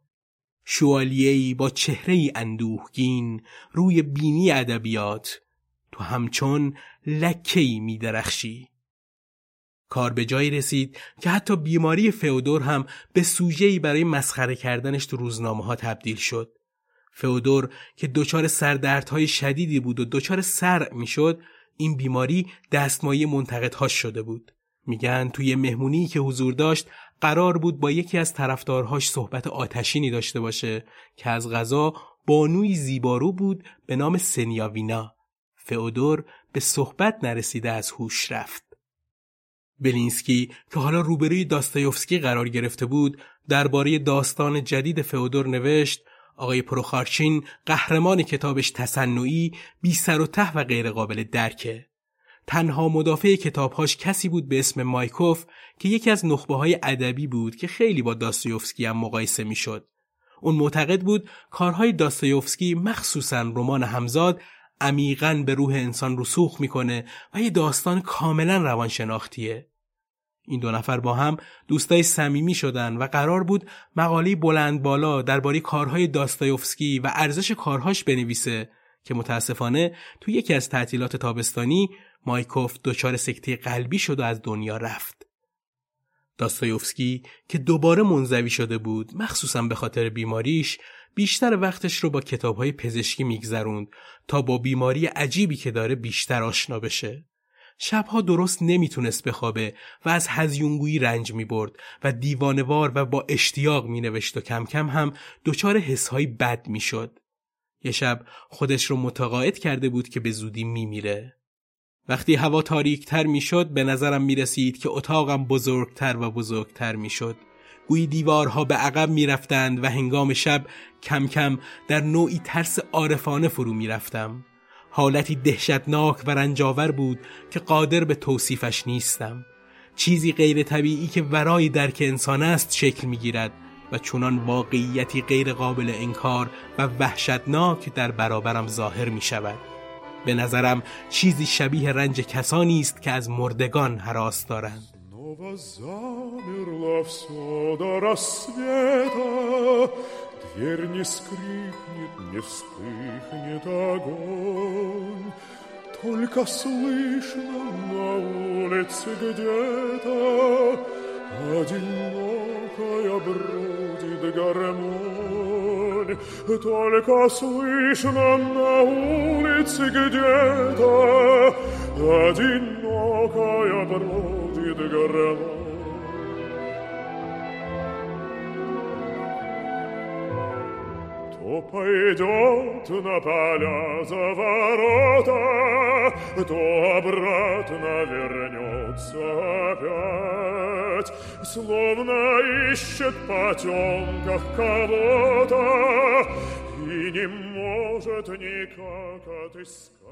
شوالیه‌ای با چهره اندوهگین روی بینی ادبیات تو همچون لکه‌ای میدرخشی کار به جایی رسید که حتی بیماری فئودور هم به سوژه‌ای برای مسخره کردنش تو روزنامه ها تبدیل شد. فئودور که دچار سردردهای شدیدی بود و دچار سر می‌شد، این بیماری دستمایه منتقدهاش شده بود. میگن توی مهمونی که حضور داشت قرار بود با یکی از طرفدارهاش صحبت آتشینی داشته باشه که از غذا بانوی زیبارو بود به نام سنیاوینا فئودور به صحبت نرسیده از هوش رفت بلینسکی که حالا روبروی داستایوفسکی قرار گرفته بود درباره داستان جدید فئودور نوشت آقای پروخارچین قهرمان کتابش تصنعی بی سر و ته و غیر قابل درکه تنها مدافع کتابهاش کسی بود به اسم مایکوف که یکی از نخبه های ادبی بود که خیلی با داستایوفسکی هم مقایسه می‌شد. اون معتقد بود کارهای داستایوفسکی مخصوصا رمان همزاد عمیقا به روح انسان رسوخ می‌کنه و یه داستان کاملا روانشناختیه. این دو نفر با هم دوستای صمیمی شدن و قرار بود مقاله بلند بالا درباره کارهای داستایوفسکی و ارزش کارهاش بنویسه که متاسفانه تو یکی از تعطیلات تابستانی مایکوف دچار سکته قلبی شد و از دنیا رفت. داستایوفسکی که دوباره منزوی شده بود مخصوصا به خاطر بیماریش بیشتر وقتش رو با کتابهای پزشکی میگذروند تا با بیماری عجیبی که داره بیشتر آشنا بشه. شبها درست نمی‌تونست بخوابه و از هزیونگویی رنج می‌برد و دیوانوار و با اشتیاق مینوشت و کم کم هم دچار حسهای بد می‌شد. یه شب خودش رو متقاعد کرده بود که به زودی میمیره. وقتی هوا تاریکتر می‌شد به نظرم می رسید که اتاقم بزرگتر و بزرگتر می‌شد. گویی دیوارها به عقب می‌رفتند و هنگام شب کم کم در نوعی ترس عارفانه فرو می‌رفتم. حالتی دهشتناک و رنجاور بود که قادر به توصیفش نیستم. چیزی غیر طبیعی که ورای درک انسان است شکل می‌گیرد و چونان واقعیتی غیر قابل انکار و وحشتناک در برابرم ظاهر می شود. به نظرم چیزی شبیه رنج کسانی است که از مردگان حراس دارند Дверь не скрипнет, не вспыхнет огонь, Только слышно на улице где-то Одинокая бродит гармонь, Только слышно на улице где-то Одинокая бродит гармонь. То пойдет на поля за ворота, То обратно вернется опять, Словно ищет в потемках кого-то И не может никак отыскать.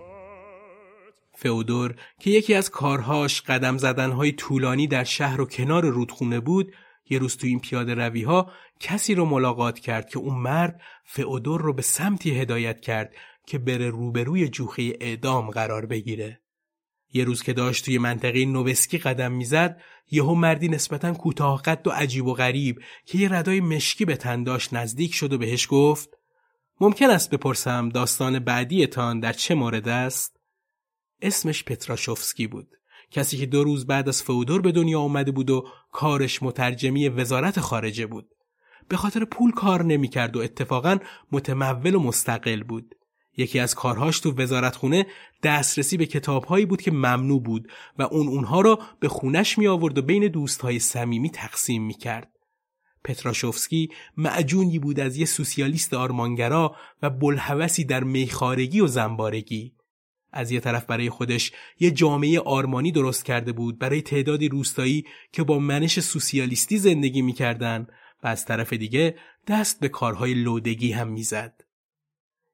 فئودور که یکی از کارهاش قدم زدنهای طولانی در شهر و کنار رودخونه بود یه روز تو این پیاده روی ها کسی رو ملاقات کرد که اون مرد فئودور رو به سمتی هدایت کرد که بره روبروی جوخه اعدام قرار بگیره. یه روز که داشت توی منطقه نوسکی قدم می‌زد یهو مردی نسبتا کوتاه قد و عجیب و غریب که یه ردای مشکی به تن داشت نزدیک شد و بهش گفت ممکن است بپرسم داستان بعدیتان در چه مورد است؟ اسمش پتراشوفسکی بود. کسی که دو روز بعد از فودور به دنیا آمده بود و کارش مترجمی وزارت خارجه بود. به خاطر پول کار نمی‌کرد و اتفاقا متمول و مستقل بود. یکی از کارهاش تو وزارتخونه دسترسی به کتابهایی بود که ممنوع بود و اون اونها را به خونش می آورد و بین دوستهای صمیمی تقسیم می کرد. پتراشوفسکی معجونی بود از یه سوسیالیست آرمانگرا و بلحوثی در میخارگی و زنبارگی. از یه طرف برای خودش یه جامعه آرمانی درست کرده بود برای تعدادی روستایی که با منش سوسیالیستی زندگی می‌کردن و از طرف دیگه دست به کارهای لودگی هم می‌زد.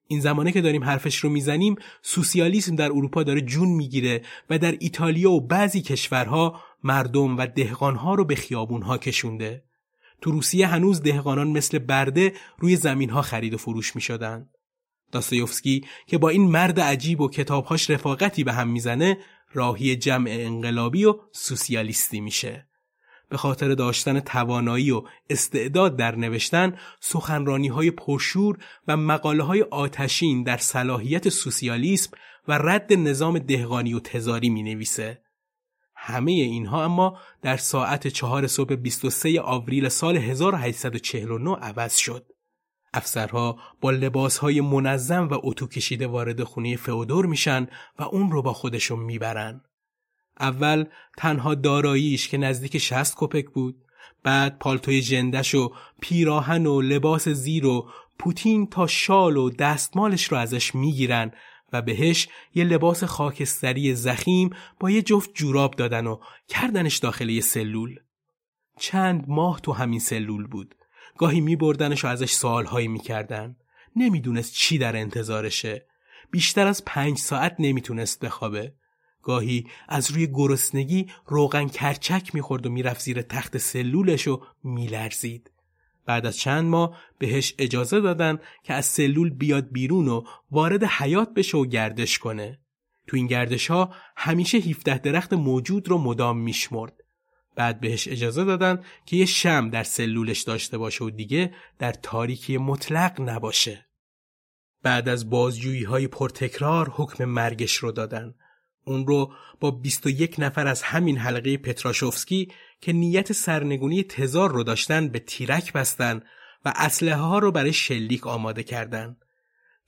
این زمانه که داریم حرفش رو می‌زنیم سوسیالیسم در اروپا داره جون می‌گیره و در ایتالیا و بعضی کشورها مردم و دهقانها رو به خیابونها کشونده. تو روسیه هنوز دهقانان مثل برده روی زمینها خرید و فروش می داستایوفسکی که با این مرد عجیب و کتابهاش رفاقتی به هم می‌زنه راهی جمع انقلابی و سوسیالیستی میشه. به خاطر داشتن توانایی و استعداد در نوشتن سخنرانی های پرشور و مقاله های آتشین در صلاحیت سوسیالیسم و رد نظام دهقانی و تزاری می نویسه. همه اینها اما در ساعت چهار صبح 23 آوریل سال 1849 عوض شد. افسرها با لباسهای منظم و اتو کشیده وارد خونه فئودور میشن و اون رو با خودشون می‌برن. اول تنها داراییش که نزدیک شست کپک بود بعد پالتوی جندش و پیراهن و لباس زیر و پوتین تا شال و دستمالش رو ازش می‌گیرن و بهش یه لباس خاکستری زخیم با یه جفت جوراب دادن و کردنش داخل یه سلول. چند ماه تو همین سلول بود. گاهی می بردنش و ازش سوالهایی می‌کردن. نمی‌دونست چی در انتظارشه. بیشتر از پنج ساعت نمی‌تونست بخوابه. گاهی از روی گرسنگی روغن کرچک می‌خورد و می‌رفت زیر تخت سلولش و میلرزید. بعد از چند ماه بهش اجازه دادن که از سلول بیاد بیرون و وارد حیات بشه و گردش کنه. تو این گردش ها همیشه 17 درخت موجود رو مدام میشمرد. بعد بهش اجازه دادن که یه شم در سلولش داشته باشه و دیگه در تاریکی مطلق نباشه. بعد از بازجویی های پرتکرار حکم مرگش رو دادن. اون رو با 21 نفر از همین حلقه پتراشوفسکی که نیت سرنگونی تزار رو داشتن به تیرک بستن و اسلحه ها رو برای شلیک آماده کردن.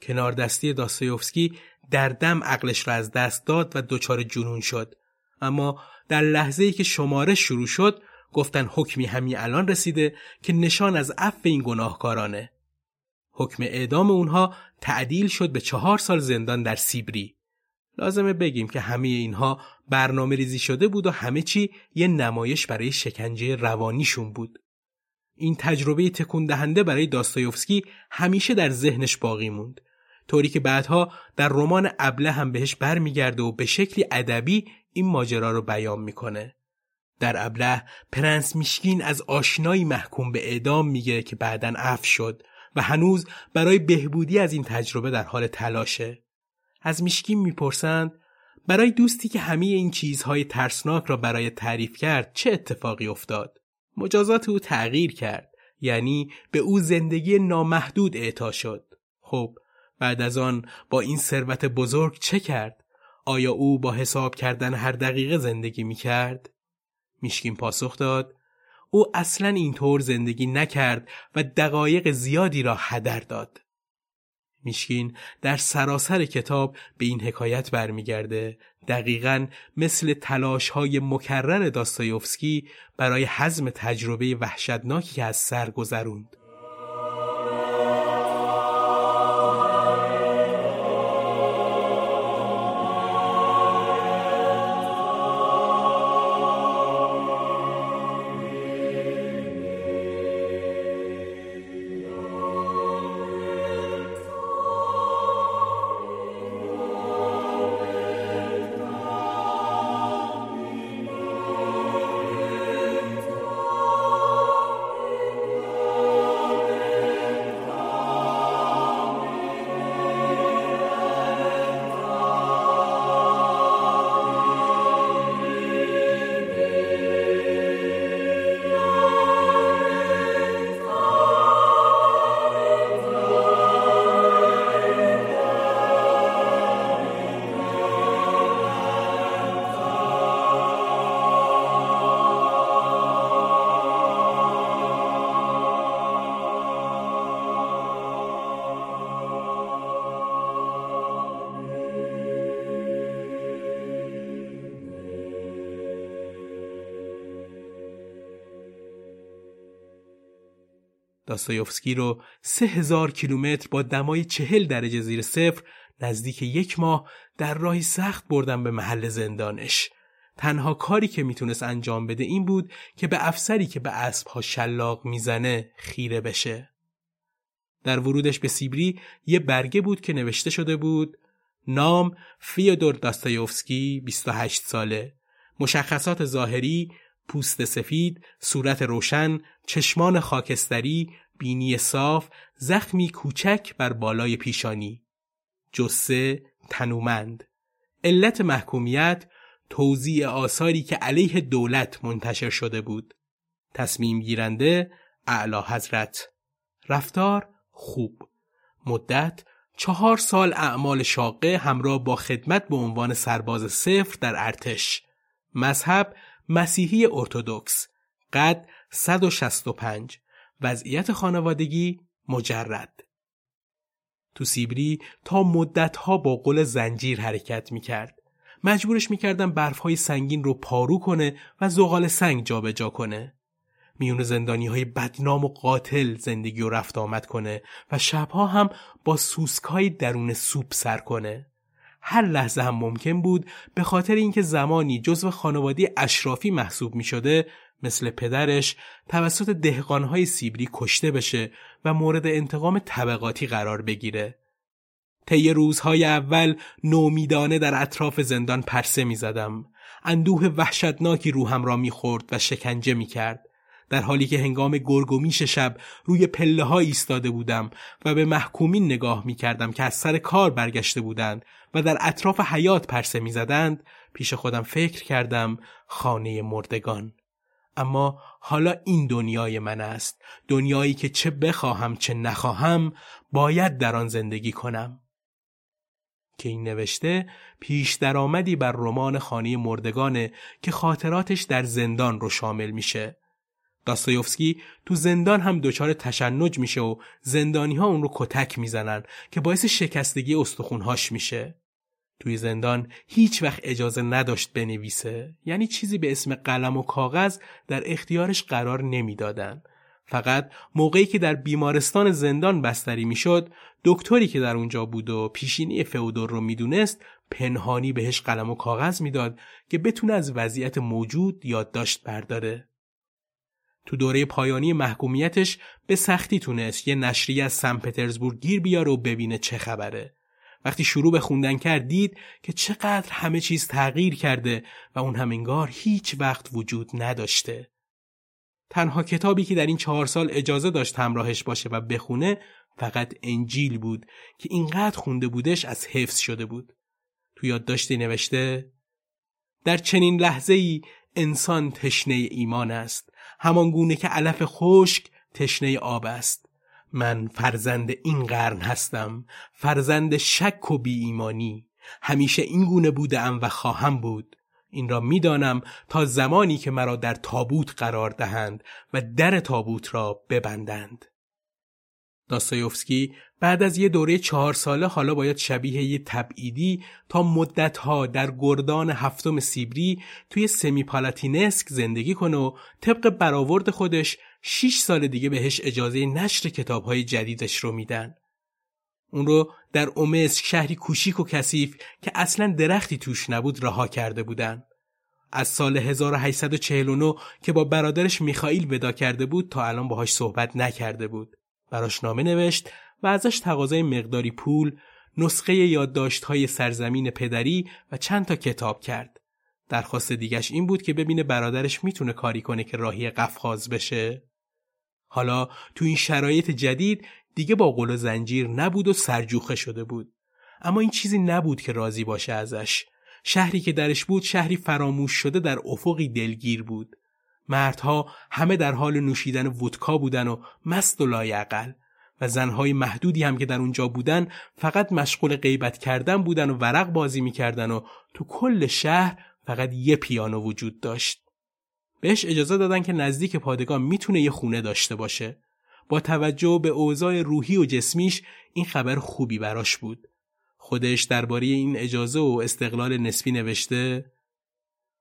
کنار دستی داستایوفسکی در دم عقلش را از دست داد و دچار جنون شد. اما در لحظه ای که شماره شروع شد گفتن حکمی همین الان رسیده که نشان از عفو این گناهکارانه. حکم اعدام اونها تعدیل شد به چهار سال زندان در سیبری. لازمه بگیم که همه اینها برنامه ریزی شده بود و همه چی یه نمایش برای شکنجه روانیشون بود. این تجربه تکون دهنده برای داستایوفسکی همیشه در ذهنش باقی موند. طوری که بعدها در رمان ابله هم بهش برمیگرده و به شکلی ادبی این ماجرا رو بیان می‌کنه. در ابله پرنس میشکین از آشنایی محکوم به اعدام میگه که بعدا عفو شد و هنوز برای بهبودی از این تجربه در حال تلاشه. از میشکین می‌پرسند برای دوستی که همه این چیزهای ترسناک را برای تعریف کرد چه اتفاقی افتاد؟ مجازات او تغییر کرد یعنی به او زندگی نامحدود اعطا شد. خب بعد از آن با این ثروت بزرگ چه کرد؟ آیا او با حساب کردن هر دقیقه زندگی می کرد؟ میشکین پاسخ داد او اصلا اینطور زندگی نکرد و دقایق زیادی را هدر داد. میشکین در سراسر کتاب به این حکایت برمیگرده دقیقا مثل تلاش های مکرر داستایوفسکی برای حزم تجربه وحشتناکی از سر گذروند. داستایوفسکی رو سه هزار کیلومتر با دمای چهل درجه زیر صفر نزدیک یک ماه در راهی سخت بردن به محل زندانش. تنها کاری که می‌تونست انجام بده این بود که به افسری که به اسبها شلاق می‌زنه خیره بشه. در ورودش به سیبری یه برگه بود که نوشته شده بود نام فیودور داستایوفسکی 28 ساله مشخصات ظاهری پوست سفید، صورت روشن، چشمان خاکستری، بینی صاف، زخمی کوچک بر بالای پیشانی. جسه تنومند. علت محکومیت توزیع آثاری که علیه دولت منتشر شده بود. تصمیم گیرنده اعلی حضرت. رفتار خوب. مدت چهار سال اعمال شاقه همراه با خدمت به عنوان سرباز صفر در ارتش. مذهب مسیحی ارتودکس قد 165 وضعیت خانوادگی مجرد. تو سیبری تا مدتها با قل زنجیر حرکت می‌کرد. مجبورش می‌کردن برفهای سنگین رو پارو کنه و زغال سنگ جابجا کنه. میون زندانی های بدنام و قاتل زندگی و رفت آمد کنه و شبها هم با سوسکای درون سوپ سر کنه. هر لحظه هم ممکن بود به خاطر اینکه زمانی جزو خانواده اشرافی محسوب می شده مثل پدرش توسط دهقانهای سیبری کشته بشه و مورد انتقام طبقاتی قرار بگیره. طی روزهای اول نومیدانه در اطراف زندان پرسه می زدم. اندوه وحشتناکی روحم را می‌خورد و شکنجه می کرد. در حالی که هنگام گرگومیش شب روی پله ها ایستاده بودم و به محکومین نگاه می کردم که از سر کار برگشته بودند و در اطراف حیات پرسه می زدند پیش خودم فکر کردم خانه مردگان. اما حالا این دنیای من است دنیایی که چه بخواهم چه نخواهم باید در آن زندگی کنم که این نوشته پیش درآمدی بر رمان خانه مردگانه که خاطراتش در زندان رو شامل میشه داستایوفسکی تو زندان هم دچار تشنج میشه و زندانی ها اون رو کتک می‌زنن که باعث شکستگی استخونهاش میشه. توی زندان هیچ وقت اجازه نداشت بنویسه. یعنی چیزی به اسم قلم و کاغذ در اختیارش قرار نمی‌دادن. فقط موقعی که در بیمارستان زندان بستری می‌شد دکتری که در اونجا بود و پیشینی فئودور رو می‌دونست پنهانی بهش قلم و کاغذ می‌داد که بتونه از وضعیت موجود یادداشت برداره. تو دوره پایانی محکومیتش به سختی تونست یه نشریه از سن پترزبورگ گیر بیاره و ببینه چه خبره وقتی شروع به خوندن کرد دید که چقدر همه چیز تغییر کرده و اون هم انگار هیچ وقت وجود نداشته. تنها کتابی که در این چهار سال اجازه داشت همراهش باشه و بخونه فقط انجیل بود که اینقدر خونده بودش از حفظ شده بود. تو یادداشتی نوشته در چنین لحظه ای انسان تشنه ایمان است همان گونه که علف خشک تشنه آب است. من فرزند این قرن هستم فرزند شک و بی ایمانی همیشه این گونه بودم و خواهم بود. این را می‌دانم تا زمانی که مرا در تابوت قرار دهند و در تابوت را ببندند. داستایوفسکی بعد از یه دوره چهار ساله حالا باید شبیه یه تبعیدی تا مدتها در گردان هفتم سیبری توی سمی پالاتینسک زندگی کنه و طبق برآورد خودش 6 سال دیگه بهش اجازه نشر کتابهای جدیدش رو میدن. اون رو در اومسک شهری کوشیک و کثیف که اصلا درختی توش نبود رها کرده بودن. از سال 1849 که با برادرش میخائیل ودا کرده بود تا الان باهاش صحبت نکرده بود. براش نامه نوشت و ازش تقاضای مقداری پول، نسخه یادداشت‌های سرزمین پدری و چند تا کتاب کرد. درخواست دیگش این بود که ببینه برادرش می‌تونه کاری کنه که راهی قفقاز بشه. حالا تو این شرایط جدید دیگه با قل و زنجیر نبود و سرجوخه شده بود. اما این چیزی نبود که راضی باشه ازش. شهری که درش بود شهری فراموش شده در افقی دلگیر بود. مردها همه در حال نوشیدن ودکا بودن و مست و لایقل و زنهای محدودی هم که در اونجا بودن فقط مشغول غیبت کردن بودن و ورق بازی می‌کردن و تو کل شهر فقط یه پیانو وجود داشت. بهش اجازه دادن که نزدیک پادگان می‌تونه یه خونه داشته باشه. با توجه به اوضاع روحی و جسمیش این خبر خوبی براش بود. خودش درباره این اجازه و استقلال نسبی نوشته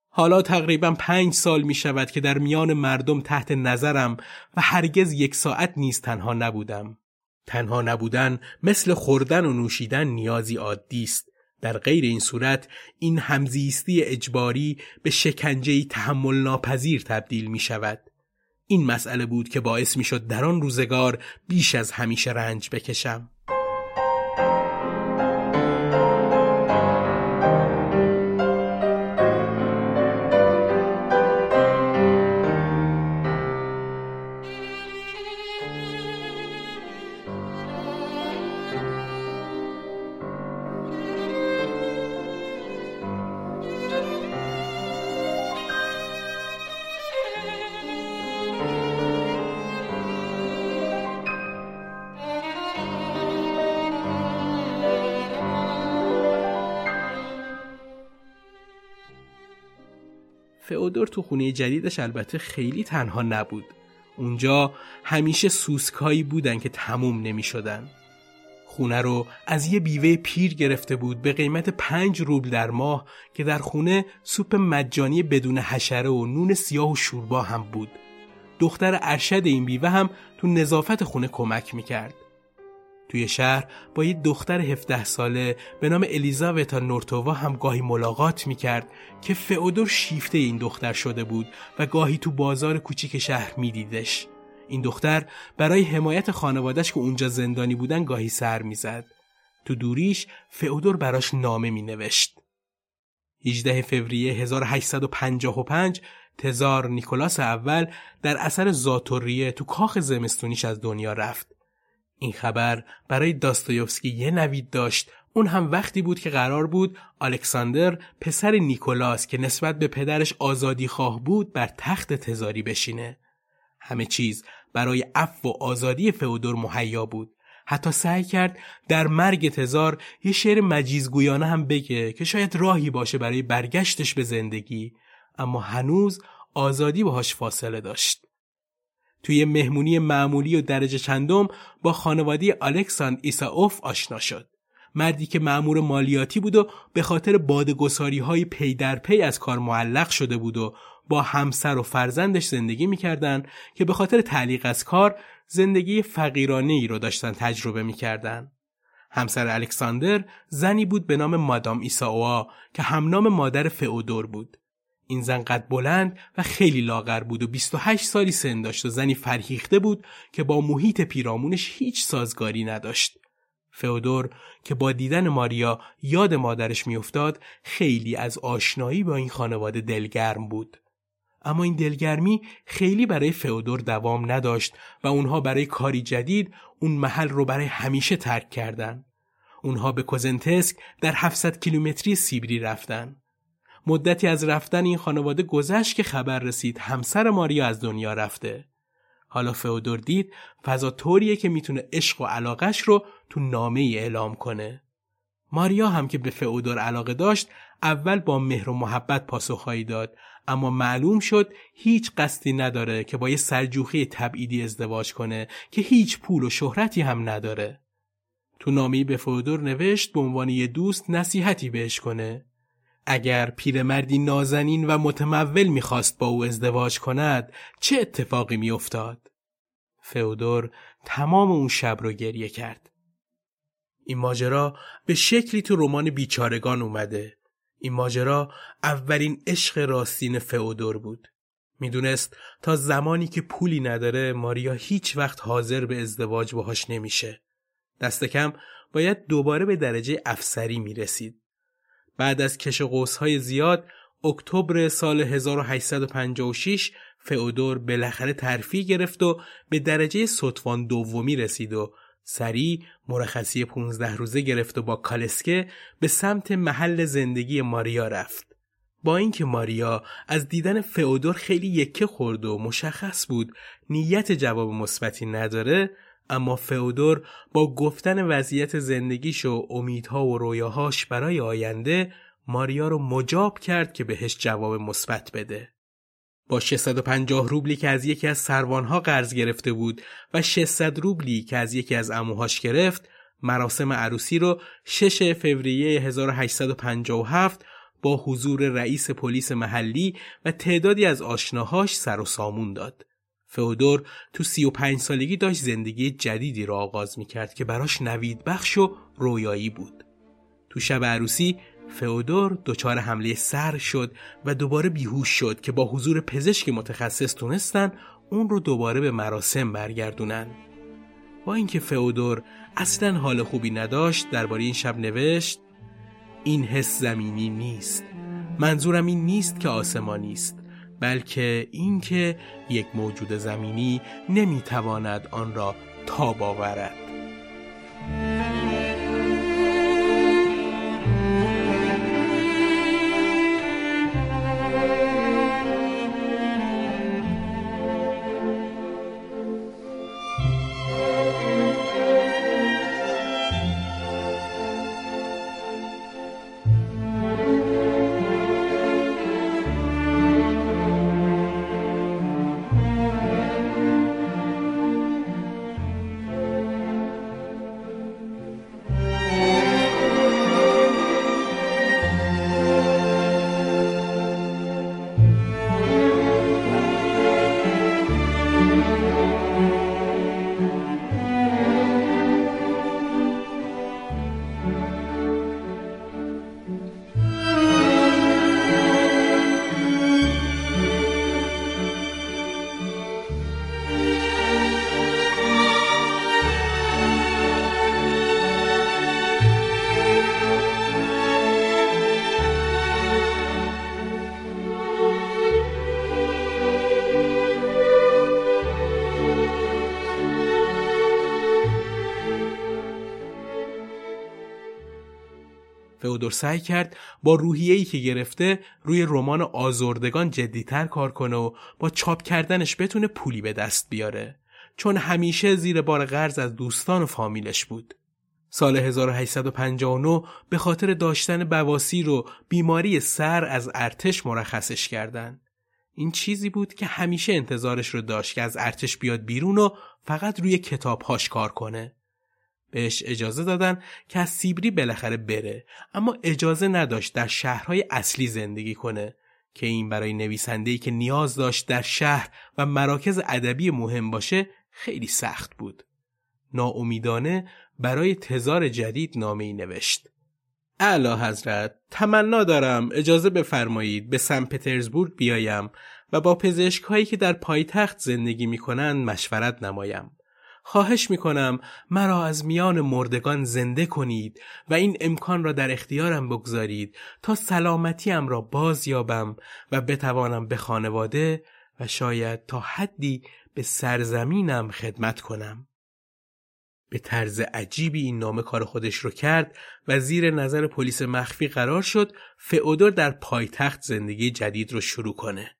حالا تقریبا پنج سال می شود که در میان مردم تحت نظرم و هرگز یک ساعت نیز تنها نبودم. تنها نبودن مثل خوردن و نوشیدن نیازی عادی است. در غیر این صورت این همزیستی اجباری به شکنجه تحمل ناپذیر تبدیل می شود. این مسئله بود که باعث می شد در آن روزگار بیش از همیشه رنج بکشم. فئودور تو خونه جدیدش البته خیلی تنها نبود. اونجا همیشه سوسکایی بودن که تموم نمی شدن. خونه رو از یه بیوه پیر گرفته بود به قیمت پنج روبل در ماه که در خونه سوپ مجانی بدون حشره و نون سیاه و شوربا هم بود. دختر ارشد این بیوه هم تو نظافت خونه کمک می‌کرد. توی شهر با یه دختر 17 ساله به نام الیزاوتا نورتووا هم گاهی ملاقات می‌کرد که فئودور شیفته این دختر شده بود و گاهی تو بازار کوچیک شهر میدیدش. این دختر برای حمایت خانوادش که اونجا زندانی بودن گاهی سر می‌زد. تو دوریش فئودور براش نامه می نوشت. 18 فوریه 1855 تزار نیکولاس اول در اثر زاتوریه تو کاخ زمستونیش از دنیا رفت. این خبر برای داستایوفسکی یه نوید داشت اون هم وقتی بود که قرار بود الکساندر پسر نیکولاس که نسبت به پدرش آزادی خواه بود بر تخت تزاری بشینه. همه چیز برای عفو و آزادی فئودور مهیا بود. حتی سعی کرد در مرگ تزار یه شعر مجیزگویانه هم بگه که شاید راهی باشه برای برگشتش به زندگی اما هنوز آزادی باهاش فاصله داشت. توی مهمونی معمولی و درجه چندم با خانواده‌ی الکساندر ایساوف آشنا شد. مردی که مأمور مالیاتی بود و به خاطر باده‌گساری های پی در پی از کار معلق شده بود و با همسر و فرزندش زندگی می‌کردن که به خاطر تعلیق از کار زندگی فقیرانه ای رو داشتن تجربه می‌کردن. همسر الکساندر زنی بود به نام مادام ایساوا که همنام مادر فئودور بود. این زن قد بلند و خیلی لاغر بود و 28 سالی سن داشت و زنی فرهیخته بود که با محیط پیرامونش هیچ سازگاری نداشت. فئودور که با دیدن ماریا یاد مادرش میافتاد خیلی از آشنایی با این خانواده دلگرم بود. اما این دلگرمی خیلی برای فئودور دوام نداشت و اونها برای کاری جدید اون محل رو برای همیشه ترک کردن. اونها به کوزنتسک در 700 کیلومتری سیبری رفتن. مدتی از رفتن این خانواده گذشت که خبر رسید همسر ماریا از دنیا رفته. حالا فئودور دید فضا طوریه که می‌تونه عشق و علاقش رو تو نامه ای اعلام کنه. ماریا هم که به فئودور علاقه داشت اول با مهر و محبت پاسخهایی داد اما معلوم شد هیچ قصدی نداره که با یه سرجوخی تبعیدی ازدواج کنه که هیچ پول و شهرتی هم نداره. تو نامی به فودور نوشت به عنوان یه دوست نصیحتی بهش کنه. اگر پیرمردی نازنین و متمول می‌خواست با او ازدواج کند چه اتفاقی میافتاد؟ فئودور تمام اون شب رو گریه کرد. این ماجرا به شکلی تو رمان بیچارگان اومده این ماجرا اولین عشق راستین فئودور بود. می‌دونست تا زمانی که پولی نداره ماریا هیچ وقت حاضر به ازدواج باهاش نمیشه. دست کم باید دوباره به درجه افسری می‌رسید. بعد از کش های زیاد اکتبر سال 1856 فئودور بالاخره ترفیع گرفت و به درجه سطفان دومی رسید و سریع مرخصی 15 روزه گرفت و با کالسکه به سمت محل زندگی ماریا رفت. با اینکه ماریا از دیدن فئودور خیلی یکه خورد و مشخص بود نیت جواب مثبتی نداره اما فئودور با گفتن وضعیت زندگیش و امیدها و رویاهاش برای آینده ماریا رو مجاب کرد که بهش جواب مثبت بده. با 650 روبلی که از یکی از سروانها قرض گرفته بود و 600 روبلی که از یکی از اموهاش گرفت مراسم عروسی رو 6 فوریه 1857 با حضور رئیس پلیس محلی و تعدادی از آشناهاش سر و سامون داد. فئودور تو 35 سالگی داشت زندگی جدیدی را آغاز می کرد که براش نوید بخش و رویایی بود. تو شب عروسی فئودور دچار حمله سر شد و دوباره بیهوش شد که با حضور پزشک متخصص تونستن اون رو دوباره به مراسم برگردونن. با اینکه فئودور اصلا حال خوبی نداشت درباره این شب نوشت این حس زمینی نیست منظورم این نیست که آسمانی است بلکه اینکه یک موجود زمینی نمی‌تواند آن را تاب آورد. فئودور سعی کرد با روحیه‌ای که گرفته روی رمان آزردگان جدیتر کار کنه و با چاپ کردنش بتونه پولی به دست بیاره چون همیشه زیر بار قرض از دوستان و فامیلش بود. سال 1859 به خاطر داشتن بواسیر و بیماری سر از ارتش مرخصش کردند. این چیزی بود که همیشه انتظارش رو داشت که از ارتش بیاد بیرون و فقط روی کتابهاش کار کنه. بهش اجازه دادن که از سیبری بالاخره بره اما اجازه نداشت در شهرهای اصلی زندگی کنه که این برای نویسنده‌ای که نیاز داشت در شهر و مراکز ادبی مهم باشه خیلی سخت بود. ناامیدانه برای تزار جدید نامه ای نوشت. اعلی حضرت تمنا دارم اجازه بفرمایید به سن پترزبورگ بیایم و با پزشکهایی که در پایتخت زندگی می کنند مشورت نمایم. خواهش می کنم مرا از میان مردگان زنده کنید و این امکان را در اختیارم بگذارید تا سلامتیم را باز یابم و بتوانم به خانواده و شاید تا حدی به سرزمینم خدمت کنم. به طرز عجیبی این نامه کار خودش رو کرد و زیر نظر پلیس مخفی قرار شد فئودور در پایتخت زندگی جدید رو شروع کنه.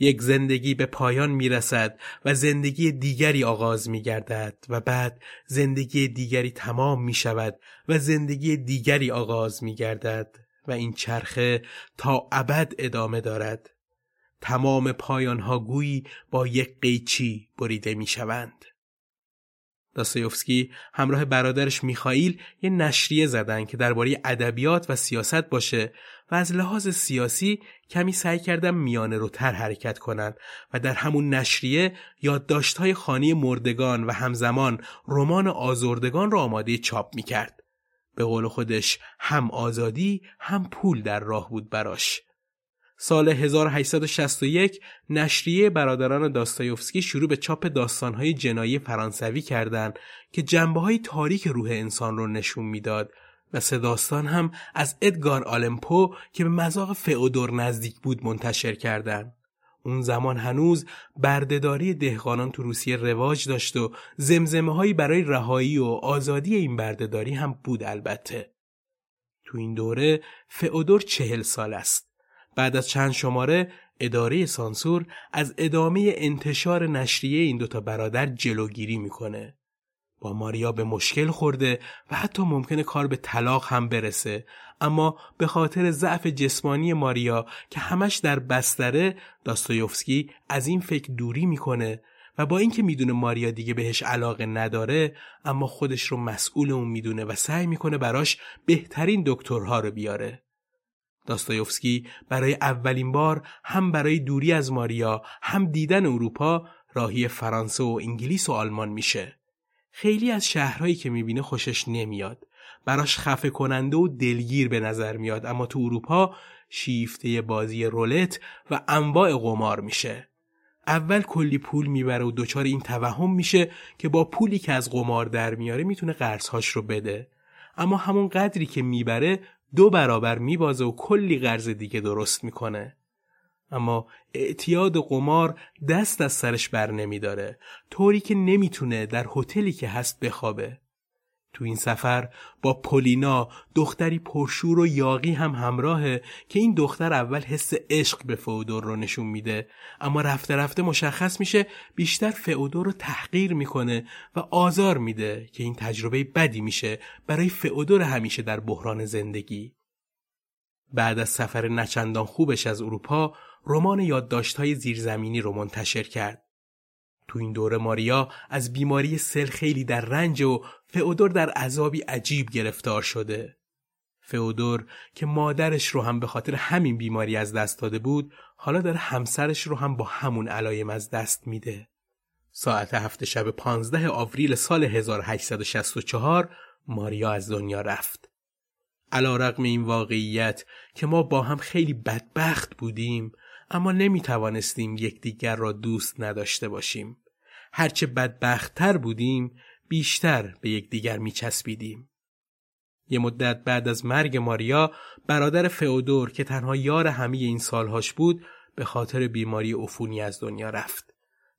یک زندگی به پایان می رسد و زندگی دیگری آغاز می گردد و بعد زندگی دیگری تمام می شود و زندگی دیگری آغاز می گردد و این چرخه تا ابد ادامه دارد. تمام پایانها گویی با یک قیچی بریده می شوند. داستایوفسکی همراه برادرش میخائیل یه نشریه زدن که درباره ادبیات و سیاست باشه و از لحاظ سیاسی کمی سعی کردن میانه رو تر حرکت کنند و در همون نشریه یادداشت‌های خانی مردگان و همزمان رمان آزردگان را آماده چاپ می‌کرد. به قول خودش هم آزادی هم پول در راه بود براش. سال 1861 نشریه برادران داستایوفسکی شروع به چاپ داستانهای جنایی فرانسوی کردند که جنبه های تاریک روح انسان رو نشون می‌داد و سه داستان هم از ادگار آلمپو که به مذاق فئودور نزدیک بود منتشر کردند. اون زمان هنوز بردهداری دهقانان تو روسیه رواج داشت و زمزمه هایی برای رهایی و آزادی این بردهداری هم بود البته. تو این دوره فئودور چهل سال است. بعد از چند شماره اداره سانسور از ادامه انتشار نشریه این دوتا برادر جلوگیری می‌کنه. با ماریا به مشکل خورده و حتی ممکنه کار به طلاق هم برسه اما به خاطر ضعف جسمانی ماریا که همش در بستره داستایوفسکی از این فکر دوری می‌کنه و با اینکه می‌دونه ماریا دیگه بهش علاقه نداره اما خودش رو مسئول اون می‌دونه و سعی می‌کنه براش بهترین دکترها رو بیاره داستایوفسکی برای اولین بار هم برای دوری از ماریا هم دیدن اروپا راهی فرانسه و انگلیس و آلمان میشه. خیلی از شهرهایی که می‌بینه خوشش نمیاد. براش خفه کننده و دلگیر به نظر میاد اما تو اروپا شیفته بازی رولت و انواع قمار میشه. اول کلی پول می‌بره و دچار این توهم میشه که با پولی که از قمار در میاره می‌تونه قرضهاش رو بده. اما همون قدری که می‌بره دو برابر میبازه و کلی قرض دیگه درست می‌کنه اما اعتیاد قمار دست از سرش بر نمیداره طوری که نمی‌تونه در هتلی که هست بخوابه. تو این سفر با پولینا دختری پرشور و یاقی هم همراهه که این دختر اول حس عشق به فئودور رو نشون میده. اما رفته رفته مشخص میشه بیشتر فئودور رو تحقیر می‌کنه و آزار میده که این تجربه بدی میشه برای فئودور همیشه در بحران زندگی. بعد از سفر نچندان خوبش از اروپا رمان یادداشت‌های زیرزمینی رو منتشر کرد تو این دوره ماریا از بیماری سل خیلی در رنج و فئودور در عذابی عجیب گرفتار شده. فئودور که مادرش رو هم به خاطر همین بیماری از دست داده بود حالا داره همسرش رو هم با همون علایم از دست میده. ساعت هفته شب 15 آوریل سال 1864 ماریا از دنیا رفت. علا رقم این واقعیت که ما با هم خیلی بدبخت بودیم اما نمی توانستیم یکدیگر را دوست نداشته باشیم. هرچه بدبختتر بودیم بیشتر به یکدیگر می چسبیدیم. یه مدت بعد از مرگ ماریا برادر فئودور که تنها یار همه این سالهاش بود به خاطر بیماری عفونی از دنیا رفت.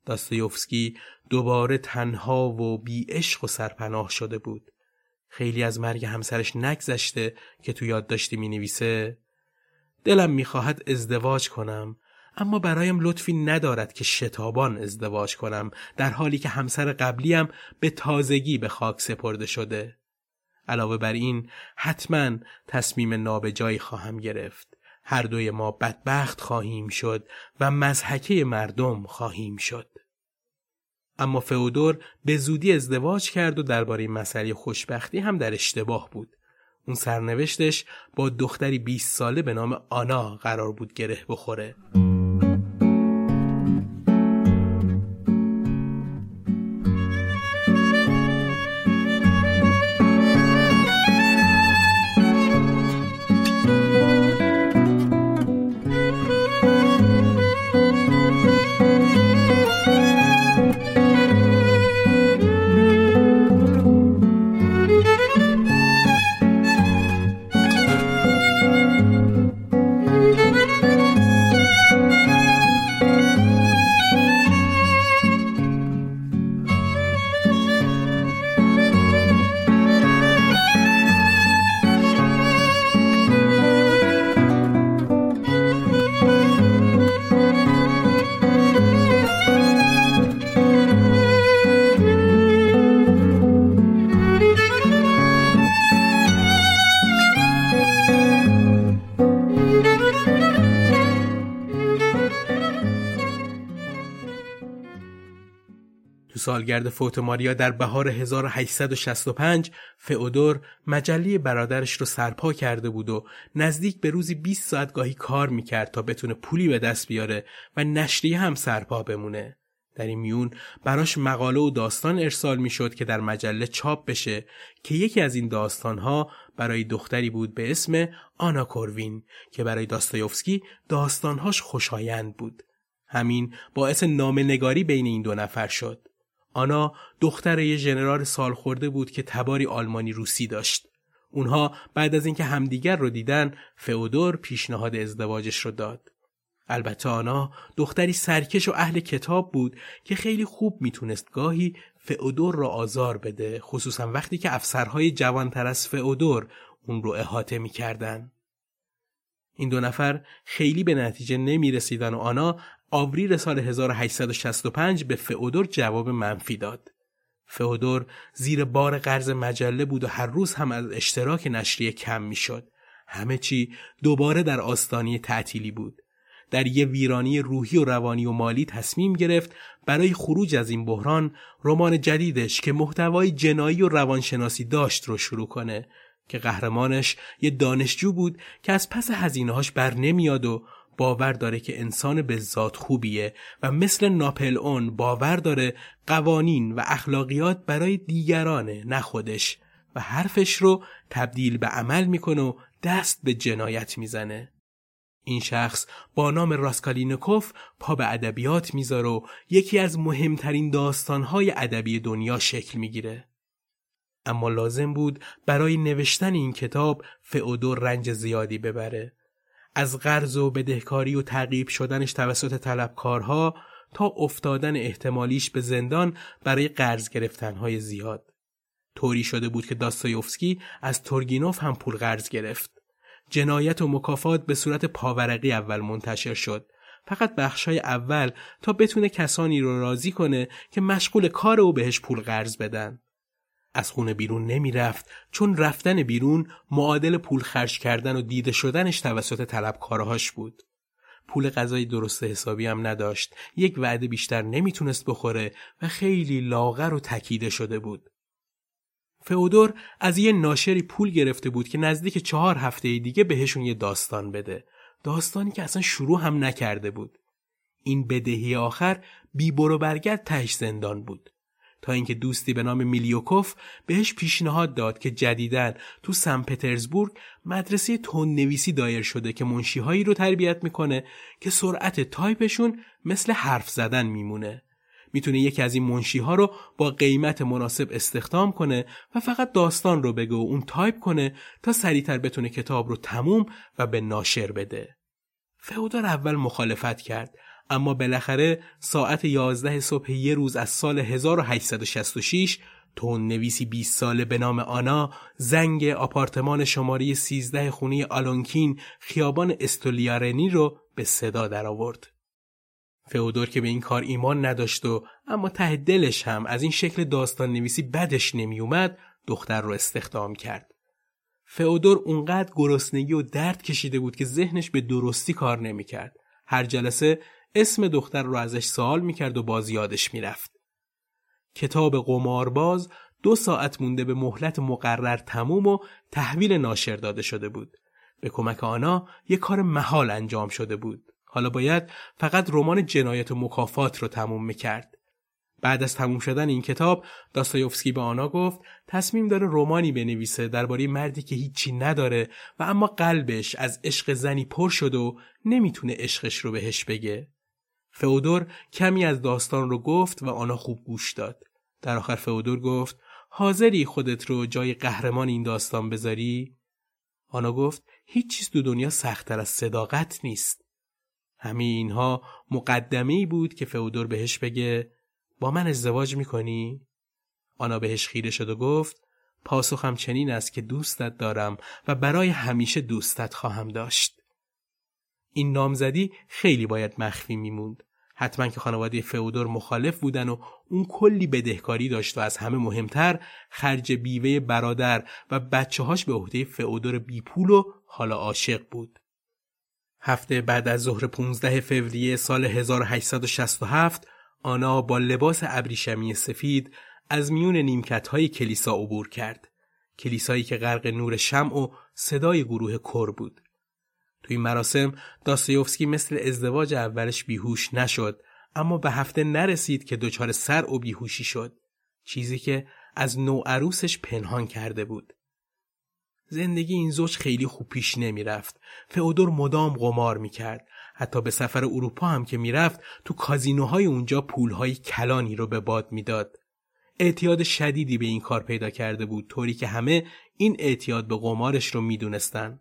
داستایوفسکی دوباره تنها و بی عشق و سرپناه شده بود. خیلی از مرگ همسرش نگذشته که تو یادداشتی می نویسه دلم می‌خواهد ازدواج کنم اما برایم لطفی ندارد که شتابان ازدواج کنم در حالی که همسر قبلیم به تازگی به خاک سپرده شده. علاوه بر این حتما تصمیم نابجایی خواهم گرفت. هر دوی ما بدبخت خواهیم شد و مزحکه مردم خواهیم شد. اما فئودور به زودی ازدواج کرد و درباره مسئله خوشبختی هم در اشتباه بود. اون سرنوشتش با دختری 20 ساله به نام آنا قرار بود گره بخوره. سالگرد فوت ماریا در بهار 1865 فئودور مجله برادرش رو سرپا کرده بود و نزدیک به روزی 20 ساعت گاهی کار می‌کرد تا بتونه پولی به دست بیاره و نشریه هم سرپا بمونه. در این میون براش مقاله و داستان ارسال می‌شد که در مجله چاپ بشه که یکی از این داستانها برای دختری بود به اسم آنا کوروین که برای داستایوفسکی داستانهاش خوشایند بود. همین باعث نامنگاری بین این دو نفر شد. آنا دختر یه ژنرال سالخورده بود که تباری آلمانی روسی داشت. اونها بعد از اینکه همدیگر رو دیدن فئودور پیشنهاد ازدواجش رو داد. البته آنا دختری سرکش و اهل کتاب بود که خیلی خوب می‌تونست گاهی فئودور را آزار بده خصوصا وقتی که افسرهای جوانتر از فئودور اون رو احاطه می‌کردن. این دو نفر خیلی به نتیجه نمی رسیدن و آنا آوریل سال 1865 به فئودور جواب منفی داد. فئودور زیر بار قرض مجله بود و هر روز هم از اشتراک نشریه کم می‌شد. همه چی دوباره در آستانی تعطیلی بود. در یه ویرانی روحی و روانی و مالی تصمیم گرفت برای خروج از این بحران رمان جدیدش که محتوای جنایی و روانشناسی داشت رو شروع کنه که قهرمانش یه دانشجو بود که از پس هزینه‌هاش بر نمیاد و باور داره که انسان به ذات خوبیه و مثل ناپل اون باور داره قوانین و اخلاقیات برای دیگرانه نه خودش و حرفش رو تبدیل به عمل می‌کنه و دست به جنایت می‌زنه. این شخص با نام راسکالینکوف پا به ادبیات می‌ذاره و یکی از مهمترین داستانهای ادبی دنیا شکل می‌گیره. اما لازم بود برای نوشتن این کتاب فئودور رنج زیادی ببره از قرض و بدهکاری و تعقیب شدنش توسط طلبکارها تا افتادن احتمالیش به زندان برای قرض گرفتنهای زیاد. طوری شده بود که داستایوفسکی از تورگینوف هم پول قرض گرفت. جنایت و مکافات به صورت پاورقی اول منتشر شد. فقط بخشای اول تا بتونه کسانی رو راضی کنه که مشغول کار او بهش پول قرض بدن. از خونه بیرون نمی رفت چون رفتن بیرون معادل پول خرج کردن و دیده شدنش توسط طلبکارهاش بود. پول غذای درست حسابی هم نداشت. یک وعده بیشتر نمی‌تونست بخوره و خیلی لاغر و تکیده شده بود. فئودور از یه ناشری پول گرفته بود که نزدیک چهار هفته دیگه بهشون یه داستان بده. داستانی که اصلا شروع هم نکرده بود. این بدهی آخر بی برو برگرد تهش زندان بود. تا اینکه دوستی به نام میلیوکوف بهش پیشنهاد داد که جدیداً تو سن پترزبورگ مدرسه تندنویسی دایر شده که منشیهایی رو تربیت می‌کنه که سرعت تایپشون مثل حرف زدن میمونه. می‌تونه یکی از این منشی ها رو با قیمت مناسب استخدام کنه و فقط داستان رو بگه و اون تایپ کنه تا سریعتر بتونه کتاب رو تموم و به ناشر بده. فئودور اول مخالفت کرد اما بالاخره ساعت 11 صبح یه روز از سال 1866 تون نویسی 20 ساله به نام آنا زنگ آپارتمان شماره 13 خونه آلونکین خیابان استولیارنی رو به صدا درآورد. فئودور که به این کار ایمان نداشت و اما ته دلش هم از این شکل داستان نویسی بدش نمیومد دختر رو استخدام کرد. فئودور اونقدر گرسنگی و درد کشیده بود که ذهنش به درستی کار نمی‌کرد. هر جلسه اسم دختر رو ازش سوال می‌کرد و باز یادش می‌رفت. کتاب قمارباز دو ساعت مونده به مهلت مقرر تموم و تحویل ناشر داده شده بود. به کمک آنا یک کار محال انجام شده بود. حالا باید فقط رمان جنایت و مکافات رو تموم می‌کرد. بعد از تموم شدن این کتاب داستایوفسکی به آنا گفت تصمیم داره رومانی بنویسه درباره مردی که هیچی نداره و اما قلبش از عشق زنی پر شد و نمی‌تونه عشقش رو بهش بگه. فئودور کمی از داستان رو گفت و آنا خوب گوش داد. در آخر فئودور گفت حاضری خودت رو جای قهرمان این داستان بذاری؟ آنا گفت هیچ چیز دو دنیا سختتر از صداقت نیست. همه اینها مقدمه بود که فئودور بهش بگه با من ازدواج می‌کنی؟ آنا بهش خیره شد و گفت پاسخم چنین است که دوستت دارم و برای همیشه دوستت خواهم داشت. این نامزدی خیلی باید مخفی میموند. حتما که خانواده فئودور مخالف بودن و اون کلی بدهکاری داشت و از همه مهمتر خرج بیوه برادر و بچه هاش به عهده فئودور بیپول و حالا عاشق بود. هفته بعد از ظهر 15 فوریه سال 1867 آنا با لباس ابریشمی سفید از میون نیمکت های کلیسا عبور کرد. کلیسایی که غرق نور شمع و صدای گروه کر بود. توی مراسم داستایوفسکی مثل ازدواج اولش بیهوش نشد اما به هفته نرسید که دچار سر و بیهوشی شد. چیزی که از نو عروسش پنهان کرده بود. زندگی این زوج خیلی خوب پیش نمی رفت. فئودور مدام قمار می کرد. حتی به سفر اروپا هم که می‌رفت تو کازینوهای اونجا پولهای کلانی رو به باد می‌داد. اعتیاد شدیدی به این کار پیدا کرده بود طوری که همه این اعتیاد به قمارش رو می‌دونستن.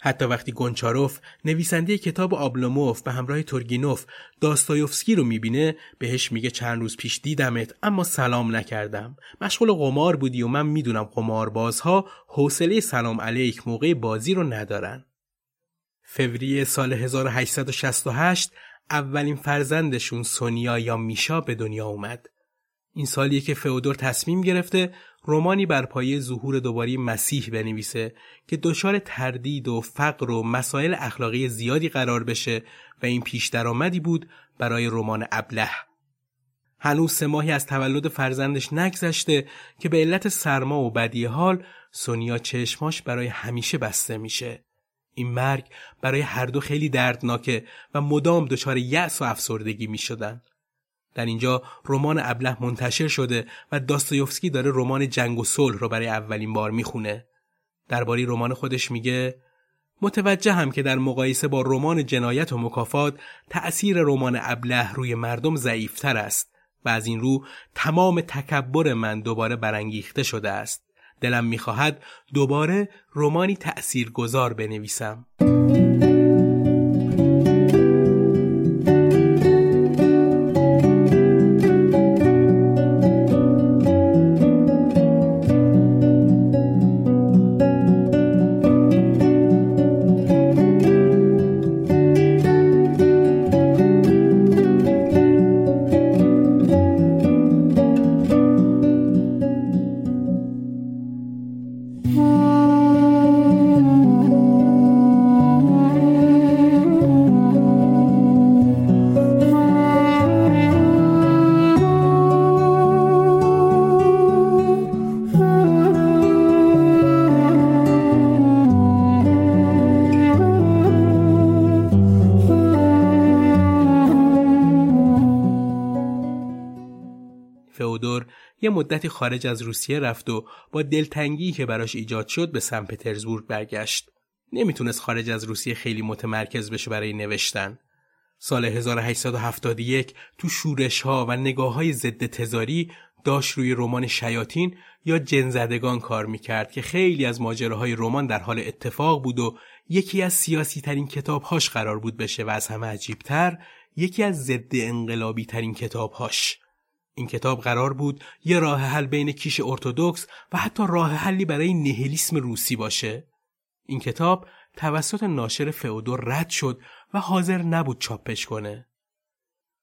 حتی وقتی گونچاروف نویسنده کتاب آبلوموف به همراه تورگینوف داستایوفسکی رو می‌بینه بهش میگه چند روز پیش دیدمت اما سلام نکردم مشغول قمار بودی و من می‌دونم قماربازها حوصله سلام علیک موقع بازی رو ندارن فوریه سال 1868 اولین فرزندشون سونیا یا میشا به دنیا اومد. این سالیه که فئودور تصمیم گرفته رومانی بر پایه ظهور دوباره مسیح بنویسه که دچار تردید و فقر و مسائل اخلاقی زیادی قرار بشه و این پیش درآمدی بود برای رمان ابله. هنوز سه ماهی از تولد فرزندش نگذشته که به علت سرما و بدی حال سونیا چشماش برای همیشه بسته میشه. این مرگ برای هر دو خیلی دردناکه و مدام دچار یأس و افسردگی می شدن. در اینجا رمان ابله منتشر شده و داستایوفسکی داره رمان جنگ و صلح رو برای اولین بار می‌خونه. درباره رمان خودش میگه متوجه هم که در مقایسه با رمان جنایت و مکافات تأثیر رمان ابله روی مردم ضعیفتر است و از این رو تمام تکبر من دوباره برانگیخته شده است. دلم می‌خواهد دوباره رومانی تأثیر گذار بنویسم. مدتی خارج از روسیه رفت و با دلتنگی که براش ایجاد شد به سن پترزبورگ برگشت. نمی‌تونست خارج از روسیه خیلی متمرکز بشه برای نوشتن. سال 1871 تو شورش ها و نگاه های ضد تزاری داشت روی رمان شیاطین یا جنزدگان کار می‌کرد که خیلی از ماجراهای رمان در حال اتفاق بود و یکی از سیاسی ترین کتاب هاش قرار بود بشه و از همه عجیبتر یکی از ضد انقلابی ترین کتاب هاش. این کتاب قرار بود یه راه حل بین کیش ارتودکس و حتی راه حلی برای نهلیسم روسی باشه. این کتاب توسط ناشر فئودور رد شد و حاضر نبود چاپش کنه.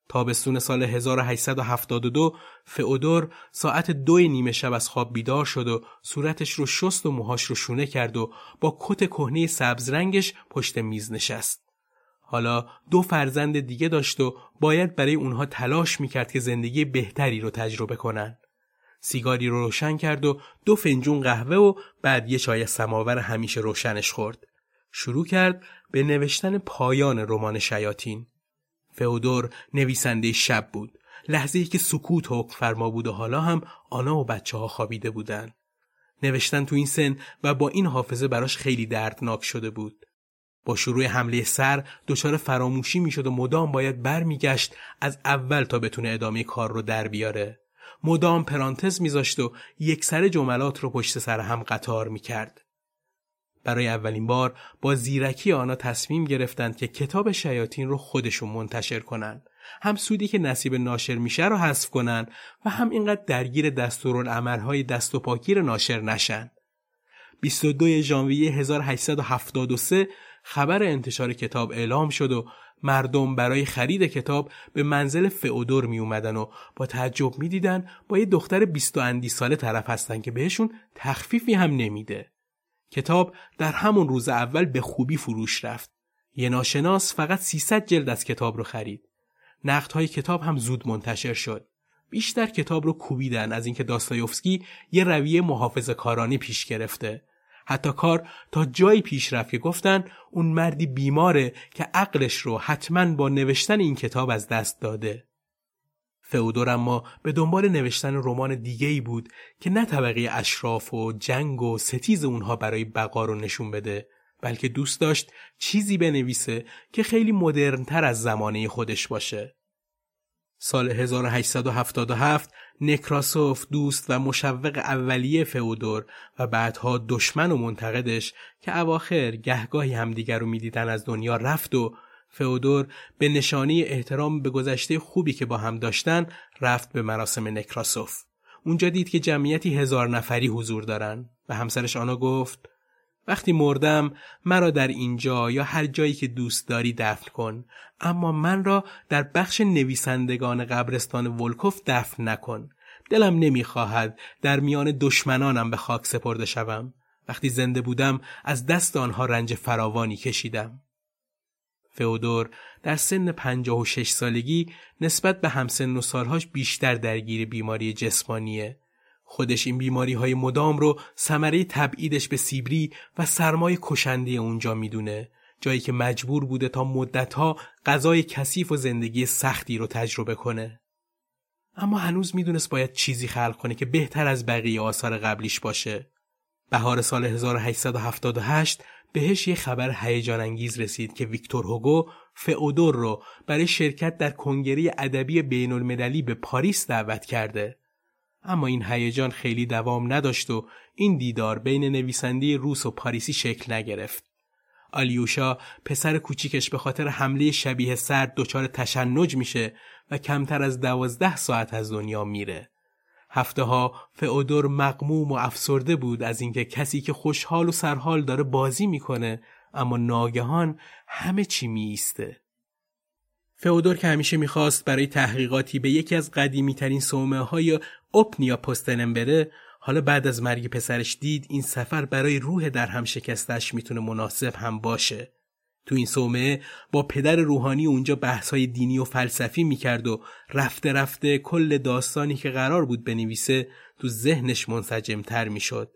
تابستون سال 1872 فئودور ساعت دو نیمه شب از خواب بیدار شد و صورتش رو شست و موهاش رو شونه کرد و با کت کهنه سبز رنگش پشت میز نشست. حالا دو فرزند دیگه داشت و باید برای اونها تلاش می‌کرد که زندگی بهتری رو تجربه کنن. سیگاری رو روشن کرد و دو فنجون قهوه و بعد یه چای سماور همیشه روشنش خورد. شروع کرد به نوشتن پایان رمان شیاطین. فئودور نویسنده شب بود. لحظه ای که سکوت حکم فرما بود و حالا هم آنا و بچه ها خوابیده بودن. نوشتن تو این سن و با این حافظه براش خیلی دردناک شده بود. با شروع حمله سر دچار فراموشی می‌شد و مدام باید برمیگشت از اول تا بتونه ادامه کار رو در بیاره. مدام پرانتز میذاشت و یک سر جملات رو پشت سر هم قطار می‌کرد. برای اولین بار با زیرکی آنها تصمیم گرفتند که کتاب شیاطین رو خودشون منتشر کنند. هم سودی که نصیب ناشر میشه رو حذف کنن و هم اینقدر درگیر دستورالعملهای دست و پاکیر ناشر نشن. 22 ژانویه 1873 خبر انتشار کتاب اعلام شد و مردم برای خرید کتاب به منزل فئودور می اومدن و با تعجب می دیدن با یه دختر بیست و اندی ساله طرف هستن که بهشون تخفیفی هم نمیده. کتاب در همون روز اول به خوبی فروش رفت. یه ناشناس فقط 300 جلد از کتاب رو خرید. های کتاب هم زود منتشر شد. بیشتر کتاب رو کوبیدن از اینکه داستایوفسکی یه رویه محافظه کارانی پیش گرفته. حتی کار تا جایی پیش رفت که گفتن اون مردی بیماره که عقلش رو حتما با نوشتن این کتاب از دست داده. فئودور اما به دنبال نوشتن رمان دیگه ای بود که نه طبقه اشراف و جنگ و ستیز اونها برای بقا رو نشون بده بلکه دوست داشت چیزی بنویسه که خیلی مدرنتر از زمانه خودش باشه. سال 1877 نکراسوف دوست و مشوق اولیه فئودور و بعدها دشمن و منتقدش که اواخر گهگاهی همدیگر رو می‌دیدن از دنیا رفت و فئودور به نشانی احترام به گذشته خوبی که با هم داشتن رفت به مراسم نکراسوف. اونجا دید که جمعیتی هزار نفری حضور دارن و همسرش آنا گفت وقتی مردم مرا در اینجا یا هر جایی که دوست داری دفن کن اما من را در بخش نویسندگان قبرستان ولکوف دفن نکن. دلم نمی‌خواهد در میان دشمنانم به خاک سپرده شوم. وقتی زنده بودم از دست آنها رنج فراوانی کشیدم. فئودور در سن پنجاه و شش سالگی نسبت به همسن و سالهاش بیشتر درگیر بیماری جسمانیه. خودش این بیماری های مدام رو ثمره تبعیدش به سیبری و سرمای کشنده اونجا می‌دونه جایی که مجبور بوده تا مدتها غذای کثیف و زندگی سختی رو تجربه کنه. اما هنوز می‌دونست باید چیزی خلق کنه که بهتر از بقیه آثار قبلیش باشه. بهار سال 1878 بهش یه خبر هیجان انگیز رسید که ویکتور هوگو فئودور رو برای شرکت در کنگره ادبی بین المللی به پاریس دعوت کرده. اما این هیجان خیلی دوام نداشت و این دیدار بین نویسنده روس و پاریسی شکل نگرفت. آلیوشا پسر کوچیکش به خاطر حمله شبیه سرد دچار تشنج میشه و کمتر از دوازده ساعت از دنیا میره. هفته ها فئودور مقموم و افسرده بود از اینکه کسی که خوشحال و سرحال داره بازی می‌کنه اما ناگهان همه چی میسته. فئودور که همیشه می‌خواست برای تحقیقاتی به یکی از قدیمی ترین سومه های اپنیا پستنم بره حالا بعد از مرگ پسرش دید این سفر برای روح در هم شکستش می‌تونه مناسب هم باشه. تو این سومه با پدر روحانی اونجا بحثای دینی و فلسفی می‌کرد و رفته رفته کل داستانی که قرار بود بنویسه تو ذهنش منسجمتر می‌شد.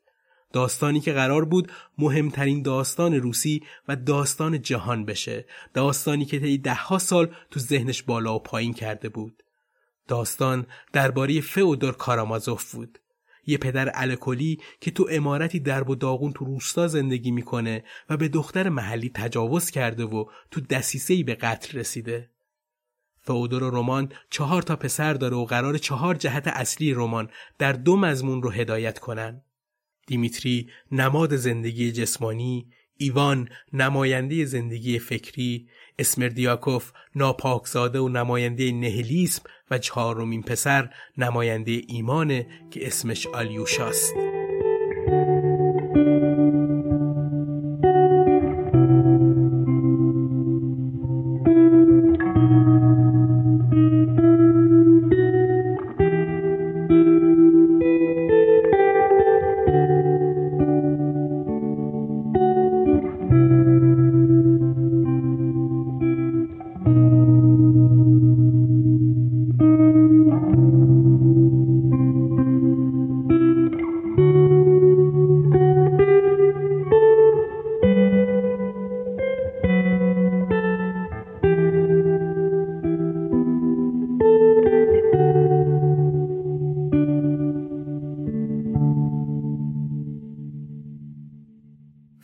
داستانی که قرار بود مهمترین داستان روسی و داستان جهان بشه. داستانی که طی دهها سال تو ذهنش بالا و پایین کرده بود. داستان درباره فئودور کارامازوف بود. یه پدر الکلی که تو امارتی درب و داغون تو روستا زندگی می‌کنه و به دختر محلی تجاوز کرده و تو دسیسهی به قتل رسیده. فئودور رمان چهار تا پسر داره و قرار چهار جهت اصلی رمان در دو مضمون رو هدایت کنن. دیمیتری نماد زندگی جسمانی، ایوان نماینده زندگی فکری، اسمردیاکوف ناپاکزاده و نماینده نهلیسم و چهارمین پسر نماینده ایمانه که اسمش آلیوشاست.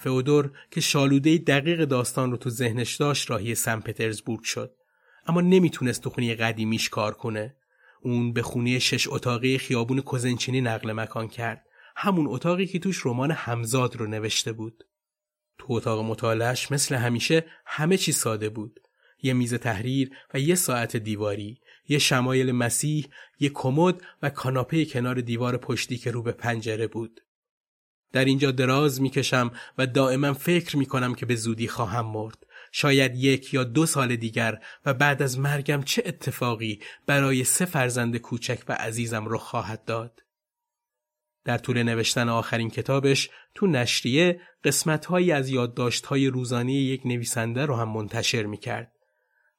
فئودور که شالوده دقیق داستان رو تو ذهنش داشت راهی سن پترزبورگ شد. اما نمی‌تونست تو خونه قدیمیش کار کنه. اون به خونه شش اتاقی خیابون کوزنچینی نقل مکان کرد. همون اتاقی که توش رمان همزاد رو نوشته بود. تو اتاق مطالعهش مثل همیشه همه چی ساده بود. یه میز تحریر و یه ساعت دیواری یه شمایل مسیح یه کمد و کاناپه کنار دیوار پشتی که رو به پنجره بود. در اینجا دراز می‌کشم و دائما فکر می‌کنم که به زودی خواهم مرد. شاید یک یا دو سال دیگر و بعد از مرگم چه اتفاقی برای سه فرزند کوچک و عزیزم رو خواهد داد. در طول نوشتن آخرین کتابش تو نشریه قسمتهایی از یادداشت‌های روزانه یک نویسنده رو هم منتشر می‌کرد.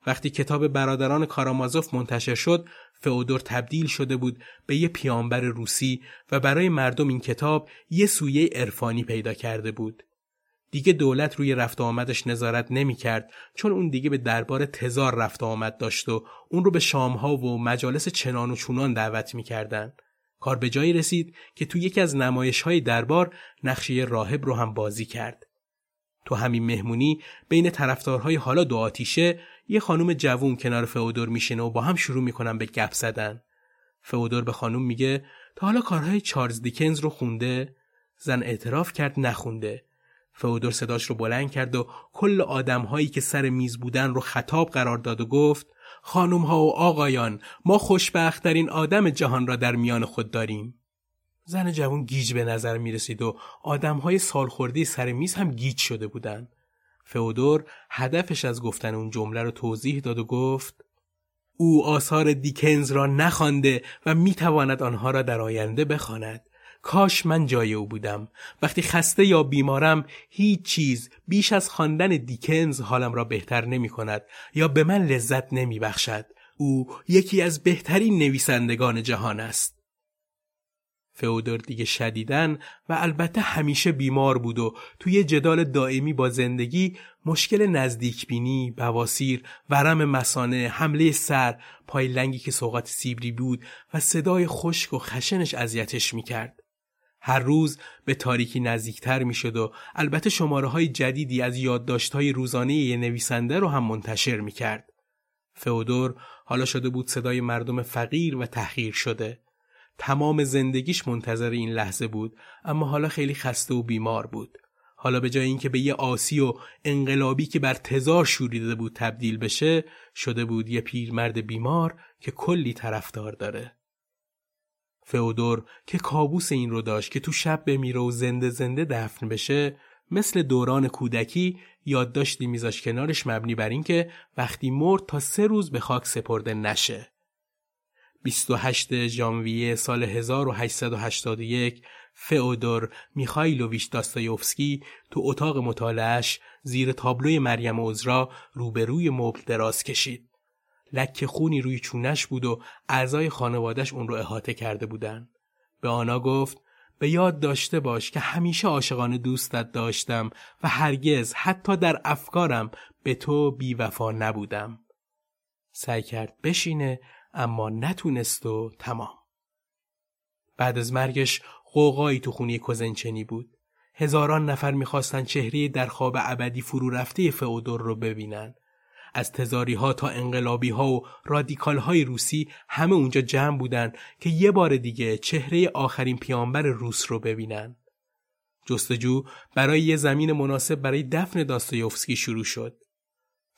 وقتی کتاب برادران کارامازوف منتشر شد فئودور تبدیل شده بود به یه پیامبر روسی و برای مردم این کتاب یه سویه عرفانی پیدا کرده بود. دیگه دولت روی رفت آمدش نظارت نمی کرد چون اون دیگه به دربار تزار رفت آمد داشت و اون رو به شامها و مجالس چنان و چونان دعوت می کردن. کار به جایی رسید که تو یکی از نمایش های دربار نقشه راهب رو هم بازی کرد. تو همین مهمونی بین طرفدارهای حالا دو آتیشه یه خانم جوون کنار فئودور میشینه و با هم شروع می‌کنن به گپ زدن. فئودور به خانم میگه تا حالا کارهای چارلز دیکنز رو خونده؟ زن اعتراف کرد نخونده. فئودور صداش رو بلند کرد و کل آدمهایی که سر میز بودن رو خطاب قرار داد و گفت خانم ها و آقایان ما خوشبختترین آدم جهان را در میان خود داریم. زن جوان گیج به نظر می رسید و آدم سالخورده سر میز هم گیج شده بودند. فئودور هدفش از گفتن اون جمله رو توضیح داد و گفت او آثار دیکنز را نخوانده و می‌تواند آنها را در آینده بخواند. کاش من جای او بودم وقتی خسته یا بیمارم هیچ چیز بیش از خواندن دیکنز حالم را بهتر نمی کند یا به من لذت نمی بخشد. او یکی از بهترین نویسندگان جهان است فئودور دیگه شدیدن و البته همیشه بیمار بود و توی جدال دائمی با زندگی مشکل نزدیکبینی، بواسیر، ورم مسانه، حمله سر، پای لنگی که سوقات سیبری بود و صدای خشک و خشنش اذیتش می‌کرد. هر روز به تاریکی نزدیکتر می‌شد و البته شماره های جدیدی از یادداشت های روزانه یه نویسنده رو هم منتشر می‌کرد. فئودور حالا شده بود صدای مردم فقیر و تحقیر شده. تمام زندگیش منتظر این لحظه بود اما حالا خیلی خسته و بیمار بود. حالا به جای اینکه به یه آسی و انقلابی که بر تزار شوریده بود تبدیل بشه شده بود یه پیرمرد بیمار که کلی طرفدار داره. فئودور که کابوس این رو داشت که تو شب بمیره و زنده زنده دفن بشه مثل دوران کودکی یادداشتی میذاش کنارش مبنی بر اینکه وقتی مرد تا سه روز به خاک سپرده نشه. 28 ژانویه سال 1881 فئودور میخایلوویچ داستایوفسکی تو اتاق مطالعش زیر تابلوی مریم عذرا روبروی مبل دراز کشید. لکه خونی روی چونش بود و اعضای خانوادش اون رو احاطه کرده بودن. به آنها گفت به یاد داشته باش که همیشه عاشقانه دوستت داشتم و هرگز حتی در افکارم به تو بیوفا نبودم. سعی کرد بشینه اما نتونست و تمام. بعد از مرگش قوقایی تو خونی کوزنچنی بود. هزاران نفر می‌خواستن چهره در خواب ابدی فرو رفته فئودور رو ببینن. از تزاری ها تا انقلابی ها و رادیکال های روسی همه اونجا جمع بودن که یه بار دیگه چهره آخرین پیامبر روس رو ببینن. جستجو برای یه زمین مناسب برای دفن داستایوفسکی شروع شد.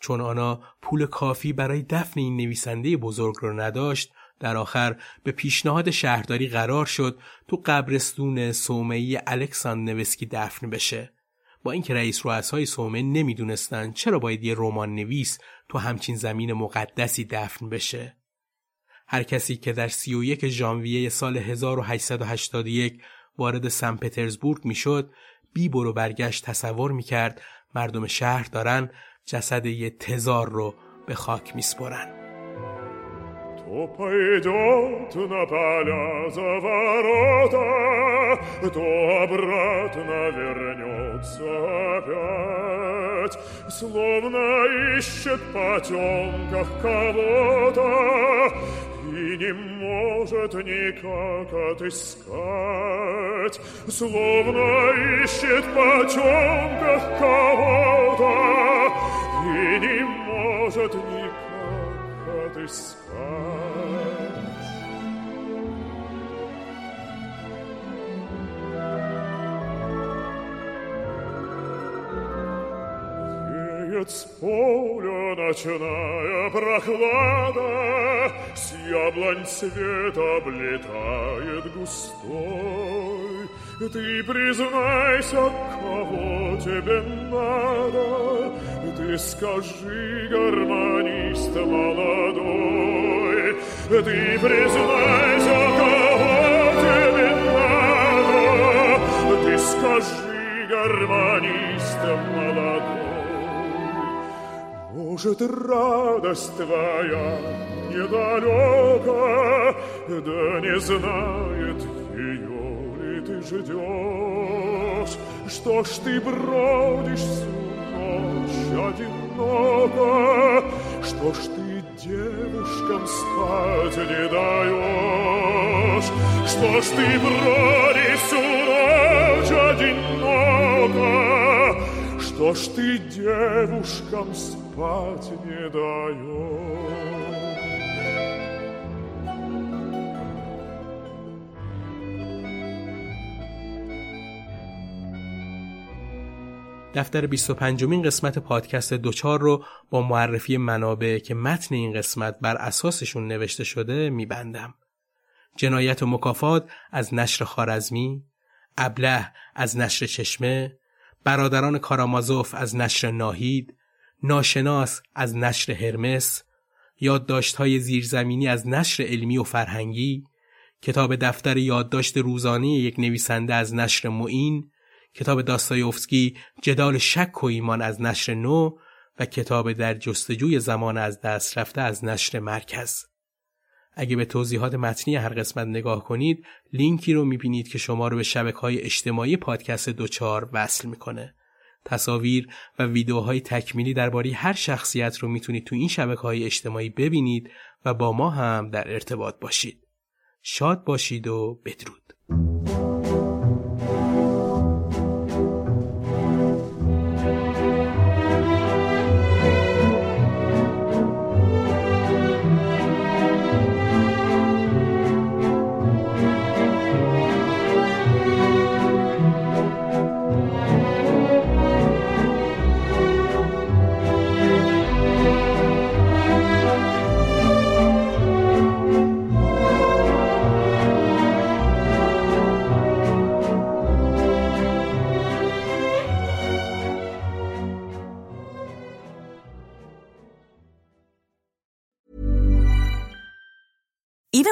چون آنا پول کافی برای دفن این نویسنده بزرگ رو نداشت در آخر به پیشنهاد شهرداری قرار شد تو قبرستون سومهی الکساند نوسکی دفن بشه. با اینکه رئیس رؤسای سومه نمی‌دونستن چرا باید یه رمان نویس تو همچین زمین مقدسی دفن بشه. هر کسی که در 31 ژانویه سال 1881 وارد سن پترزبورگ می‌شد بی برو برگشت تصور می‌کرد مردم شهر دارن جسد یه تزار رو به خاک میسپرن То пойдет на поля за ворота, то обратно вернется опять, словно ищет в потемках кого-то и не может никак отыскать, словно ищет в потемках кого-то и не может никак отыскать. Веет с поля ночная прохлада, С яблонь цвет облетает густой. Ты признайся, кого тебе надо, Ты скажи, гармонист молодой, Ты признайся, кого тебе надо, Ты скажи, гармонист молодой. Может, радость твоя недалека, Да не знает ее ли ты ждешь? Что ж ты бродишь всю ночь одиноко? Что ж ты девушкам спать не даешь? Что ж ты бродишь всю ночь одиноко? Что ж ты девушкам спать не даешь? دفتر 25 مین قسمت پادکست دوچار رو با معرفی منابع که متن این قسمت بر اساسشون نوشته شده میبندم. جنایت و مکافات از نشر خارزمی، ابله از نشر چشمه، برادران کارامازوف از نشر ناهید، ناشناس از نشر هرمس، یادداشت‌های زیرزمینی از نشر علمی و فرهنگی، کتاب دفتر یادداشت روزانه یک نویسنده از نشر معین، کتاب داستایوفسکی جدال شک و ایمان از نشر نو و کتاب در جستجوی زمان از دست رفته از نشر مرکز. اگه به توضیحات متنی هر قسمت نگاه کنید لینکی رو می‌بینید که شما رو به شبکه های اجتماعی پادکست دوچار وصل می‌کنه. تصاویر و ویدیوهای تکمیلی درباره هر شخصیت رو می‌تونید تو این شبکه های اجتماعی ببینید و با ما هم در ارتباط باشید. شاد باشید و بدرود.